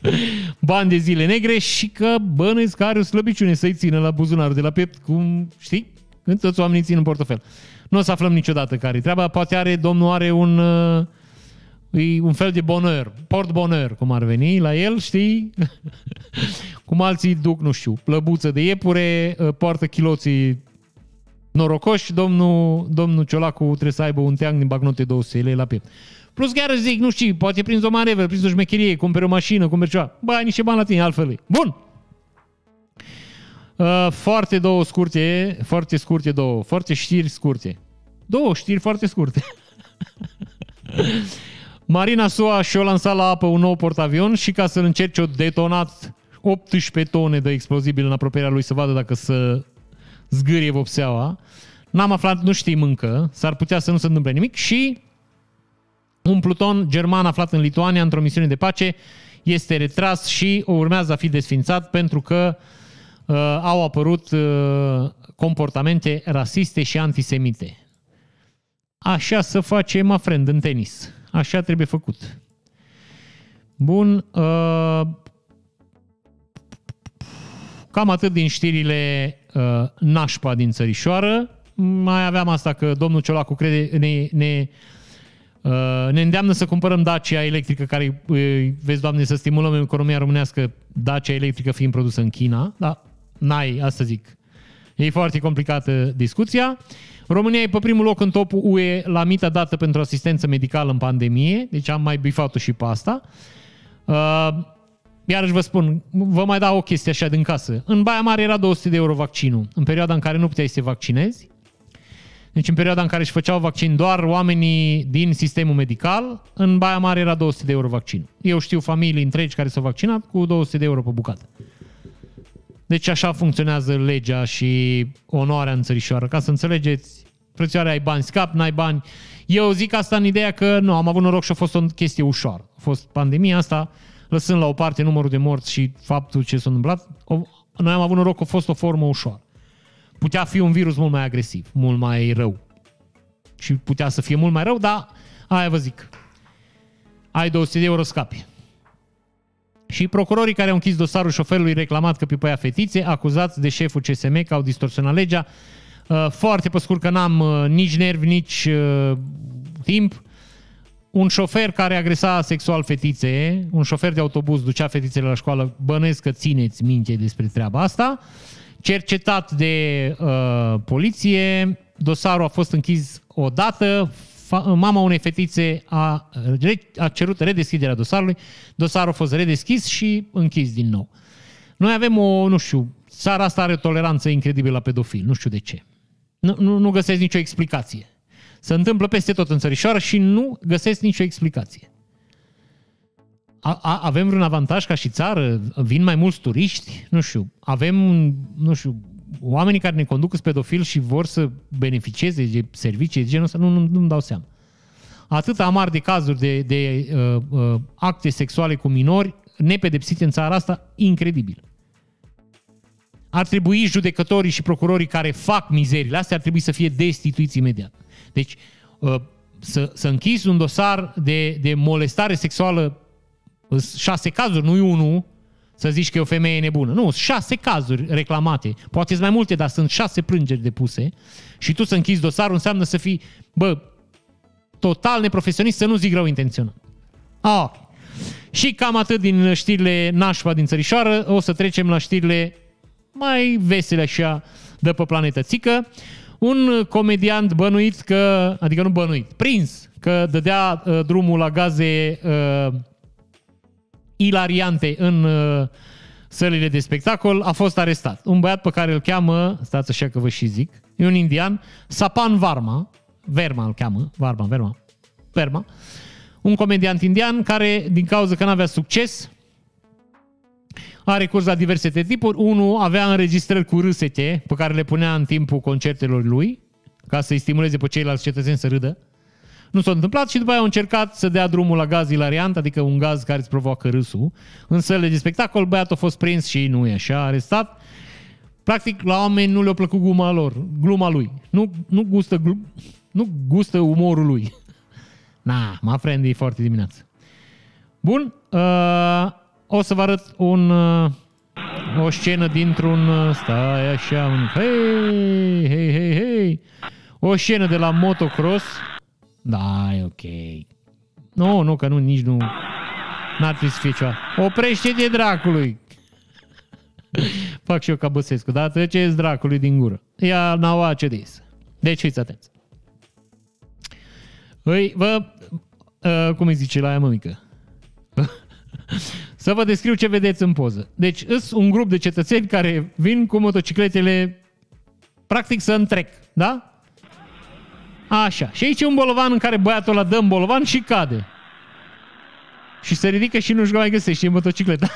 Speaker 1: bani de zile negre și că bănuiesc că are o slăbiciune să-i țină la buzunar de la piept, cum știi, când toți oamenii țin în portofel. Nu o să aflăm niciodată care treaba. Poate are, domnul are un, uh, un fel de bonheur, port bonheur, cum ar veni la el, știi? cum alții duc, nu știu, plăbuță de iepure, uh, poartă chiloții norocoși, domnul, domnul Ciolacu trebuie să aibă un teanc din bagnote 200 lei la piept. Plus chiar zic, nu știu, poate prins o manevră, prins o șmecherie, cumperi o mașină, cumperi ceva. Bă, ai niște bani la tine, altfel e. Bun! Uh, foarte două scurte, foarte scurte două, foarte știri scurte. Două știri foarte scurte. Marina SUA și-a lansat la apă un nou portavion și ca să-l încerce o detonat 18 tone de explozibil în apropierea lui să vadă dacă să zgârie vopseaua. N-am aflat, nu știm încă, s-ar putea să nu se întâmple nimic și un pluton german aflat în Lituania într-o misiune de pace este retras și urmează a fi desfințat pentru că uh, au apărut uh, comportamente rasiste și antisemite. Așa să face, my friend, în tenis. Așa trebuie făcut. Bun. Uh, cam atât din știrile uh, nașpa din țărișoară. Mai aveam asta că domnul Ciolacu crede, ne, ne, uh, ne îndeamnă să cumpărăm Dacia electrică, care, uh, vezi, doamne, să stimulăm economia românească, Dacia electrică fiind produsă în China. Da, n-ai, asta zic. E foarte complicată discuția. România e pe primul loc în topul UE la mita dată pentru asistență medicală în pandemie, deci am mai bifat-o și pe asta. Uh, iarăși vă spun, vă mai dau o chestie așa din casă. În Baia Mare era 200 de euro vaccinul. În perioada în care nu puteai să te vaccinezi, deci în perioada în care își făceau vaccin doar oamenii din sistemul medical, în Baia Mare era 200 de euro vaccin. Eu știu familii întregi care s-au vaccinat cu 200 de euro pe bucată. Deci așa funcționează legea și onoarea în țărișoară. Ca să înțelegeți, frățioare, ai bani scap, n-ai bani. Eu zic asta în ideea că nu, am avut noroc și a fost o chestie ușoară. A fost pandemia asta, lăsând la o parte numărul de morți și faptul ce s-a întâmplat, noi am avut noroc că a fost o formă ușoară. Putea fi un virus mult mai agresiv, mult mai rău. Și putea să fie mult mai rău, dar aia vă zic. Ai 200 de euro scapi. Și procurorii care au închis dosarul șoferului reclamat că pipăia fetițe, acuzați de șeful CSM că au distorsionat legea, uh, foarte pe scurt că n-am uh, nici nervi, nici uh, timp, un șofer care agresa sexual fetițe, un șofer de autobuz ducea fetițele la școală, bănesc că țineți minte despre treaba asta, cercetat de uh, poliție, dosarul a fost închis odată, mama unei fetițe a, a cerut redeschiderea dosarului, dosarul a fost redeschis și închis din nou. Noi avem o, nu știu, țara asta are o toleranță incredibilă la pedofil, nu știu de ce. Nu, nu, nu găsesc nicio explicație. Se întâmplă peste tot în țărișoară și nu găsesc nicio explicație. A, a, avem vreun avantaj ca și țară? Vin mai mulți turiști? Nu știu. Avem, nu știu, oamenii care ne conduc pedofil și vor să beneficieze de servicii de genul ăsta, nu, nu, nu-mi dau seama. Atât amar de cazuri de, de uh, uh, acte sexuale cu minori nepedepsite în țara asta, incredibil. Ar trebui judecătorii și procurorii care fac mizerile astea ar trebui să fie destituiți imediat. Deci, uh, să, să închizi un dosar de, de molestare sexuală, șase cazuri, nu unul, să zici că e o femeie nebună. Nu, șase cazuri reclamate. Poate sunt mai multe, dar sunt șase plângeri depuse. Și tu să închizi dosarul înseamnă să fii, bă, total neprofesionist, să nu zic rău intenționat. Ah, și cam atât din știrile nașpa din țărișoară. O să trecem la știrile mai vesele așa de pe planetă țică. Un comediant bănuit că, adică nu bănuit, prins că dădea uh, drumul la gaze uh, ilariante în uh, sălile de spectacol, a fost arestat. Un băiat pe care îl cheamă, stați așa că vă și zic, e un indian, Sapan Varma, Verma îl cheamă, Varma, Verma, Verma, un comediant indian care, din cauza că nu avea succes, a recurs la diverse tipuri. Unul avea înregistrări cu râsete pe care le punea în timpul concertelor lui, ca să-i stimuleze pe ceilalți cetățeni să râdă. Nu s-a întâmplat și după aia au încercat să dea drumul la gaz ilariant, adică un gaz care îți provoacă râsul. În sălile de spectacol, băiatul a fost prins și nu e așa, arestat. Practic, la oameni nu le-a plăcut gluma lor, gluma lui. Nu, nu, gustă, glu, nu gustă umorul lui. Na, mă friend, foarte dimineață. Bun, uh, o să vă arăt un, uh, o scenă dintr-un, uh, stai așa, un, hei, hei, hei, hei, o scenă de la motocross, da, e ok. Nu, nu, că nu, nici nu. N-ar trebui să fie ceva. Oprește de dracului! Fac și eu ca Băsescu, dar treceți dracului din gură. Ia naua ce dis. Deci fiți atenți. Îi, vă, uh, cum îi zice la aia mămică? să vă descriu ce vedeți în poză. Deci, sunt un grup de cetățeni care vin cu motocicletele practic să întrec, da? Așa. Și aici e un bolovan în care băiatul ăla dă în bolovan și cade. Și se ridică și nu-și mai găsește motocicleta.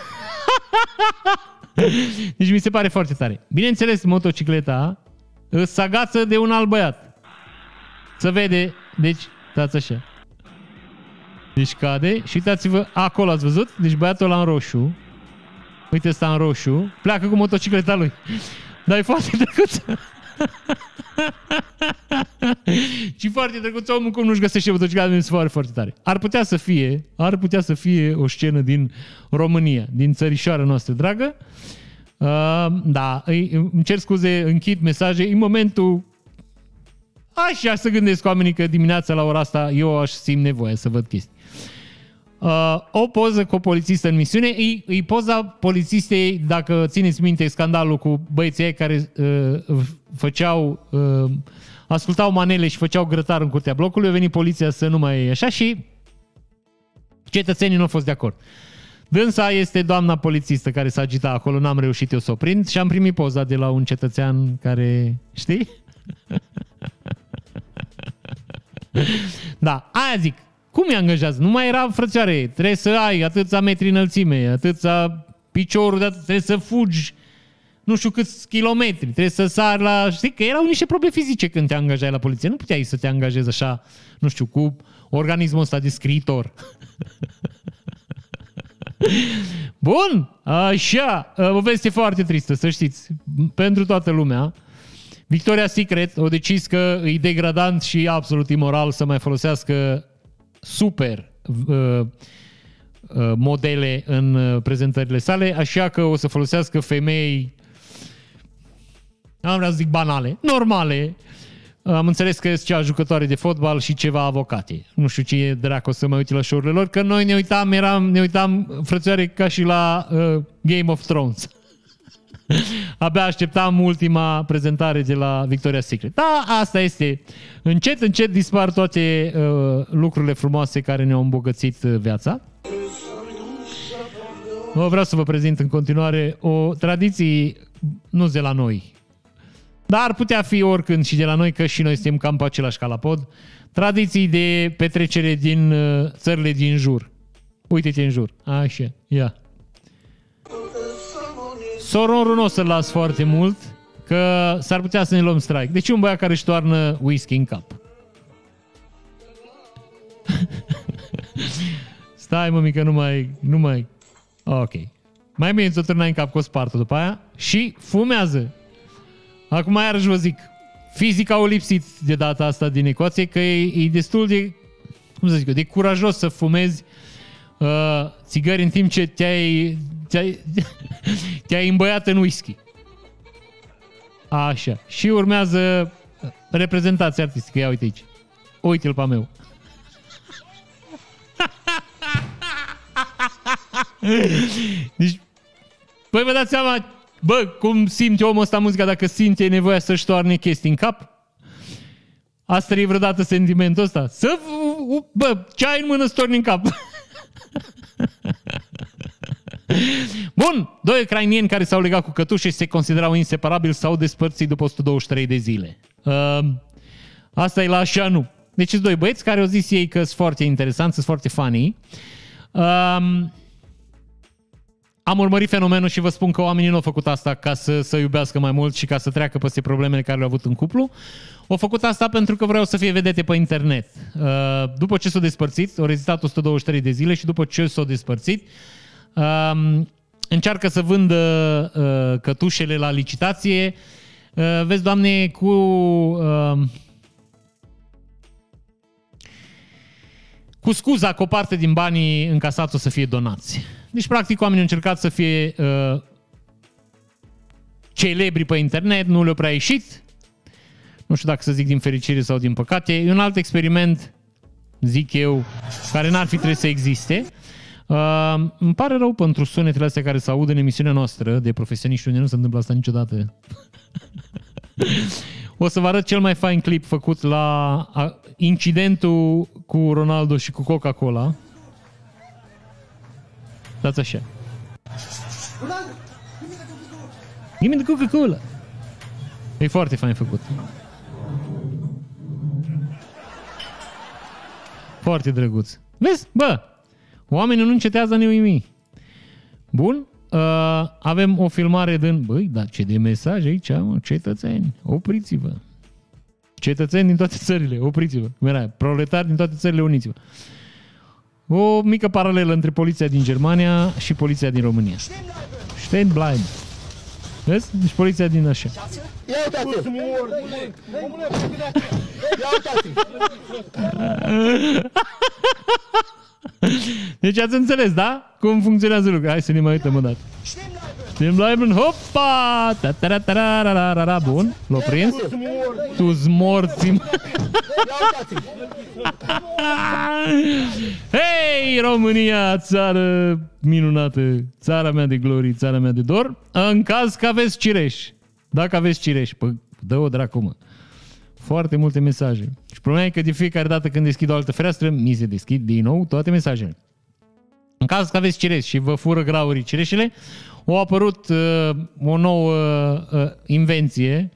Speaker 1: deci mi se pare foarte tare. Bineînțeles, motocicleta îți agață de un alt băiat. Să vede, deci, stați așa. Deci cade și uitați-vă, acolo ați văzut? Deci băiatul ăla în roșu, uite ăsta în roșu, pleacă cu motocicleta lui. Dar e foarte drăguț. și foarte drăguț omul cum nu-și găsește motocicleta, mi se pare foarte tare. Ar putea să fie, ar putea să fie o scenă din România, din țărișoara noastră dragă. Uh, da, îmi cer scuze, închid mesaje. În momentul Așa să gândesc oamenii că dimineața la ora asta eu aș simt nevoie să văd chestii. Uh, o poză cu o polițistă în misiune, e, e poza polițistei, dacă țineți minte scandalul cu băieții care uh, făceau, uh, ascultau manele și făceau grătar în curtea blocului, a venit poliția să nu mai e așa și cetățenii nu au fost de acord. Dânsa este doamna polițistă care s-a agitat acolo, n-am reușit eu să o prind și am primit poza de la un cetățean care, știi? da, aia zic, cum îi angajează? Nu mai era frățioare, trebuie să ai atâția metri înălțime, atâția piciorul, de atât, trebuie să fugi nu știu câți kilometri, trebuie să sar la... Știi că erau niște probe fizice când te angajai la poliție. Nu puteai să te angajezi așa, nu știu, cu organismul ăsta de scriitor. Bun, așa, o veste foarte tristă, să știți, pentru toată lumea. Victoria Secret o decis că e degradant și absolut imoral să mai folosească super uh, uh, modele în uh, prezentările sale, așa că o să folosească femei am vrea să zic banale, normale. Am înțeles că sunt cea jucătoare de fotbal și ceva avocate. Nu știu ce e dracu să mă uit la show lor, că noi ne uitam, eram, ne uitam frățioare ca și la uh, Game of Thrones. Abia așteptam ultima prezentare de la Victoria's Secret. Da, asta este. Încet, încet dispar toate uh, lucrurile frumoase care ne-au îmbogățit uh, viața. Vreau să vă prezint în continuare o tradiție nu de la noi, dar ar putea fi oricând și de la noi, că și noi suntem cam pe același calapod. Tradiții de petrecere din uh, țările din jur. Uite-te în jur. Așa, ia. Sororul nu o să-l las foarte mult, că s-ar putea să ne luăm strike. Deci un băiat care își toarnă whisky în cap. Stai mă mică, nu mai, nu mai... Ok. Mai bine ți-o în cap cu o spartă după aia și fumează. Acum iarăși vă zic, fizica au lipsit de data asta din ecuație, că e, e destul de, cum să zic eu, de curajos să fumezi uh, țigări în timp ce te-ai, te-ai, te-ai îmbăiat în whisky. Așa. Și urmează reprezentația artistică. Ia uite aici. Uite-l pe meu. Deci, păi vă dați seama Bă, cum simte omul ăsta muzica dacă simte nevoia să-și toarne chestii în cap? Asta e vreodată sentimentul ăsta? Să, bă, ce ai în mână să torni în cap? Bun, doi ucrainieni care s-au legat cu cătușe și se considerau inseparabili s-au despărțit după 123 de zile. Uh, asta e la așa nu. Deci sunt doi băieți care au zis ei că sunt foarte interesanți, sunt foarte funny. Uh, am urmărit fenomenul și vă spun că oamenii nu au făcut asta ca să, să iubească mai mult și ca să treacă peste problemele care le-au avut în cuplu. Au făcut asta pentru că vreau să fie vedete pe internet. Uh, după ce s-au despărțit, au rezistat 123 de zile și după ce s-au despărțit, um, încearcă să vândă uh, cătușele la licitație. Uh, vezi, doamne, cu cu scuza că o parte din banii încasați o să fie donați. Deci, practic, oamenii au încercat să fie uh, celebri pe internet, nu le-a prea ieșit. Nu știu dacă să zic din fericire sau din păcate. E un alt experiment, zic eu, care n-ar fi trebuit să existe. Uh, îmi pare rău pentru sunetele astea care se aud în emisiunea noastră de profesioniști, unde nu se întâmplă asta niciodată. o să vă arăt cel mai fain clip făcut la incidentul cu Ronaldo și cu Coca-Cola. Dați așa. Give me the Coca-Cola. E foarte fain făcut. Foarte drăguț. Vezi? Bă, oamenii nu încetează nimic. Bun, uh, avem o filmare din... Băi, dar ce de mesaj aici, mă, cetățeni, opriți-vă. Cetățeni din toate țările, opriți-vă. Era, proletari din toate țările, uniți-vă. O mică paralelă între poliția din Germania și poliția din România. Stehen bleiben. Vezi? Deci poliția din așa. Ia uitați! Ia uitați! Deci ați înțeles, da? Cum funcționează lucrurile. Hai să ne mai uităm o dată. Stehen bleiben, hoppa! Ta ta ta ta ta ta Bun, l-o prins. Tu zmorți Hei, România, țară minunată, țara mea de glorii, țara mea de dor, în caz că aveți cireș. Dacă aveți cireș, pă, dă-o dracu, mă. Foarte multe mesaje. Și problema e că de fiecare dată când deschid o altă fereastră, mi se deschid din nou toate mesajele. În caz că aveți cireși și vă fură graurii cireșele, a apărut uh, o nouă uh, invenție,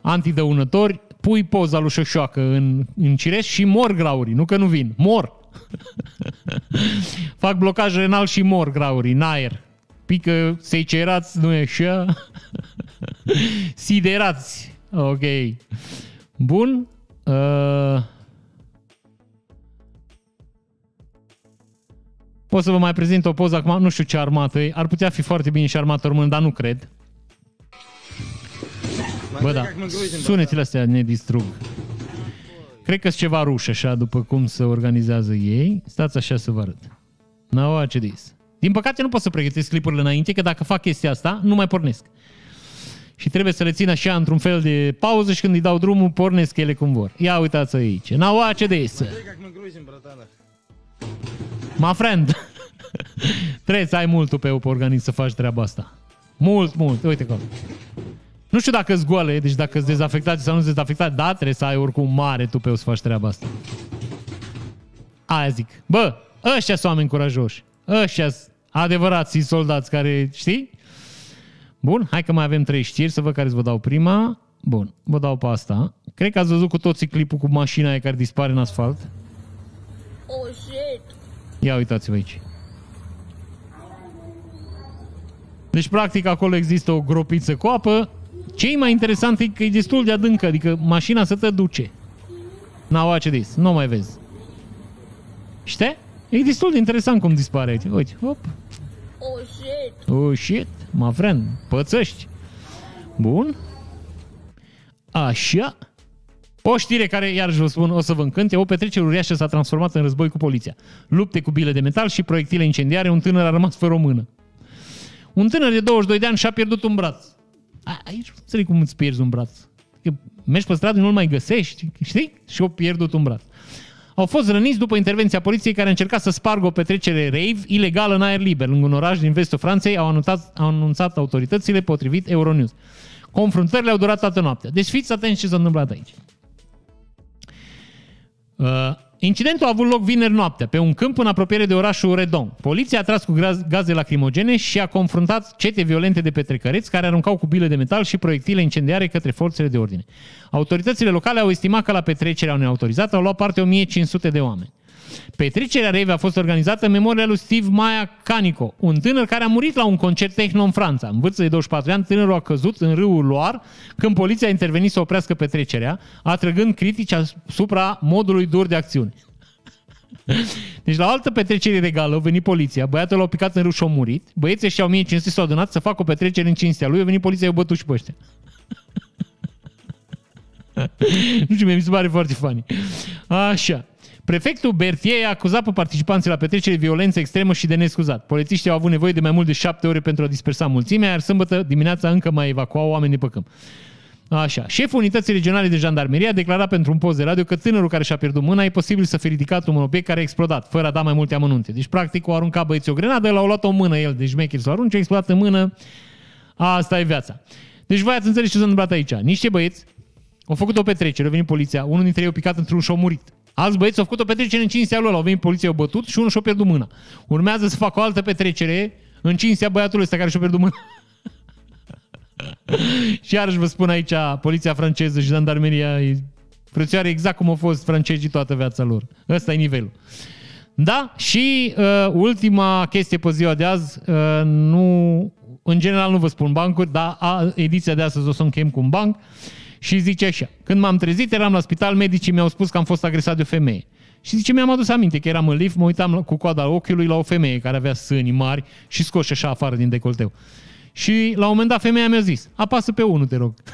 Speaker 1: antidăunători, pui poza lui Șoșoacă în, în cireș și mor graurii, nu că nu vin, mor. Fac blocaj renal și mor graurii în aer. Pică secerați, nu e așa? Siderați. Ok. Bun. Uh... Pot să vă mai prezint o poză acum, nu știu ce armată e. Ar putea fi foarte bine și armată română, dar nu cred. Bă, da, sunetele astea ne distrug. Cred că sunt ceva ruși, așa, după cum se organizează ei. Stați așa să vă arăt. Now watch this. Din păcate nu pot să pregătesc clipurile înainte, că dacă fac chestia asta, nu mai pornesc. Și trebuie să le țin așa într-un fel de pauză și când îi dau drumul, pornesc ele cum vor. Ia uitați aici. Now watch this. My friend. trebuie să ai mult pe pe organism să faci treaba asta. Mult, mult. Uite acolo. Nu știu dacă sunt goale, deci dacă sunt dezafectate sau nu sunt dezafectate, da, trebuie să ai oricum mare tupeu să faci treaba asta. Aia zic. Bă, ăștia sunt oameni curajoși. Ăștia sunt adevărații soldați care, știi? Bun, hai că mai avem trei știri, să văd care vă dau prima. Bun, vă dau pe asta. Cred că ați văzut cu toții clipul cu mașina aia care dispare în asfalt. Oh, shit! Ia uitați-vă aici. Deci, practic, acolo există o gropiță cu apă ce mai interesant e că e destul de adâncă, adică mașina să te duce. Now watch this. Nu mai vezi. Știi? E destul de interesant cum dispare aici. Uite, hop. Oh shit. Oh shit, my friend. Pățăști. Bun. Așa. O știre care, iarăși vă spun, o să vă încânte, o petrecere uriașă s-a transformat în război cu poliția. Lupte cu bile de metal și proiectile incendiare, un tânăr a rămas fără o mână. Un tânăr de 22 de ani și-a pierdut un braț. Aici nu înțeleg cum îți pierzi un braț. Că mergi pe stradă, nu-l mai găsești, știi? Și o pierdut un braț. Au fost răniți după intervenția poliției care a încercat să spargă o petrecere rave ilegală în aer liber, lângă un oraș din vestul Franței, au anunțat, au anunțat autoritățile potrivit Euronews. Confruntările au durat toată noaptea. Deci fiți atenți ce s-a întâmplat aici. Uh, Incidentul a avut loc vineri noaptea, pe un câmp în apropiere de orașul Redon. Poliția a tras cu gaze lacrimogene și a confruntat cete violente de petrecăreți care aruncau cu bile de metal și proiectile incendiare către forțele de ordine. Autoritățile locale au estimat că la petrecerea neautorizată au luat parte 1500 de oameni. Petrecerea rave a fost organizată în memoria lui Steve Maia Canico, un tânăr care a murit la un concert techno în Franța. În vârstă de 24 de ani, tânărul a căzut în râul Loar când poliția a intervenit să oprească petrecerea, atrăgând critici asupra modului dur de acțiune. Deci la o altă petrecere regală a venit poliția, băiatul l-a picat în râu și a murit, băieții ăștia 1500 s-au adunat să facă o petrecere în cinstea lui, a venit poliția, i-a bătut și pe ăștia. nu știu, mi se pare foarte funny. Așa. Prefectul Berthier a acuzat pe participanții la petrecere de violență extremă și de nescuzat. Polițiștii au avut nevoie de mai mult de șapte ore pentru a dispersa mulțimea, iar sâmbătă dimineața încă mai evacuau oameni de pe câmp. Așa. Șeful unității regionale de jandarmerie a declarat pentru un post de radio că tânărul care și-a pierdut mâna e posibil să fi ridicat un obiect care a explodat, fără a da mai multe amănunte. Deci, practic, o aruncat băieții o grenadă, l-au luat o mână el, deci șmecher să o arunce, a explodat în mână. Asta e viața. Deci voi ați înțeles ce s-a întâmplat aici. Niște băieți au făcut o petrecere, a venit poliția, unul dintre ei a picat într-un și a murit. Alți băieți au făcut o petrecere în cinstea lor, au venit poliția, au bătut și unul și-a pierdut mâna. Urmează să facă o altă petrecere în cinstea băiatului ăsta care și-a pierdut mâna. și iarăși vă spun aici, poliția franceză și jandarmeria e frățioare exact cum au fost francezii toată viața lor. Ăsta e nivelul. Da? Și uh, ultima chestie pe ziua de azi, uh, nu, în general nu vă spun bancuri, dar a, ediția de astăzi o să închem cu un banc și zice așa, când m-am trezit, eram la spital, medicii mi-au spus că am fost agresat de o femeie. Și zice, mi-am adus aminte că eram în lift, mă uitam cu coada ochiului la o femeie care avea sâni mari și scoși așa afară din decolteu. Și la un moment dat femeia mi-a zis, apasă pe unul, te rog.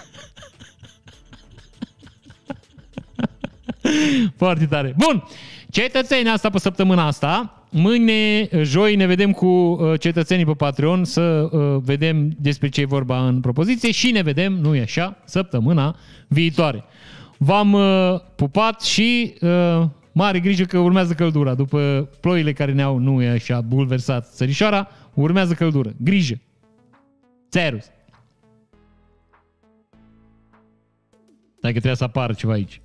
Speaker 1: Foarte tare. Bun, cetățenii asta pe săptămâna asta. Mâine, joi, ne vedem cu uh, cetățenii pe Patreon să uh, vedem despre ce e vorba în propoziție și ne vedem, nu e așa, săptămâna viitoare. V-am uh, pupat și mare grijă că urmează căldura. După ploile care ne-au, nu e așa, bulversat țărișoara, urmează căldură. Grijă! Serus. Dacă trebuie să apară ceva aici.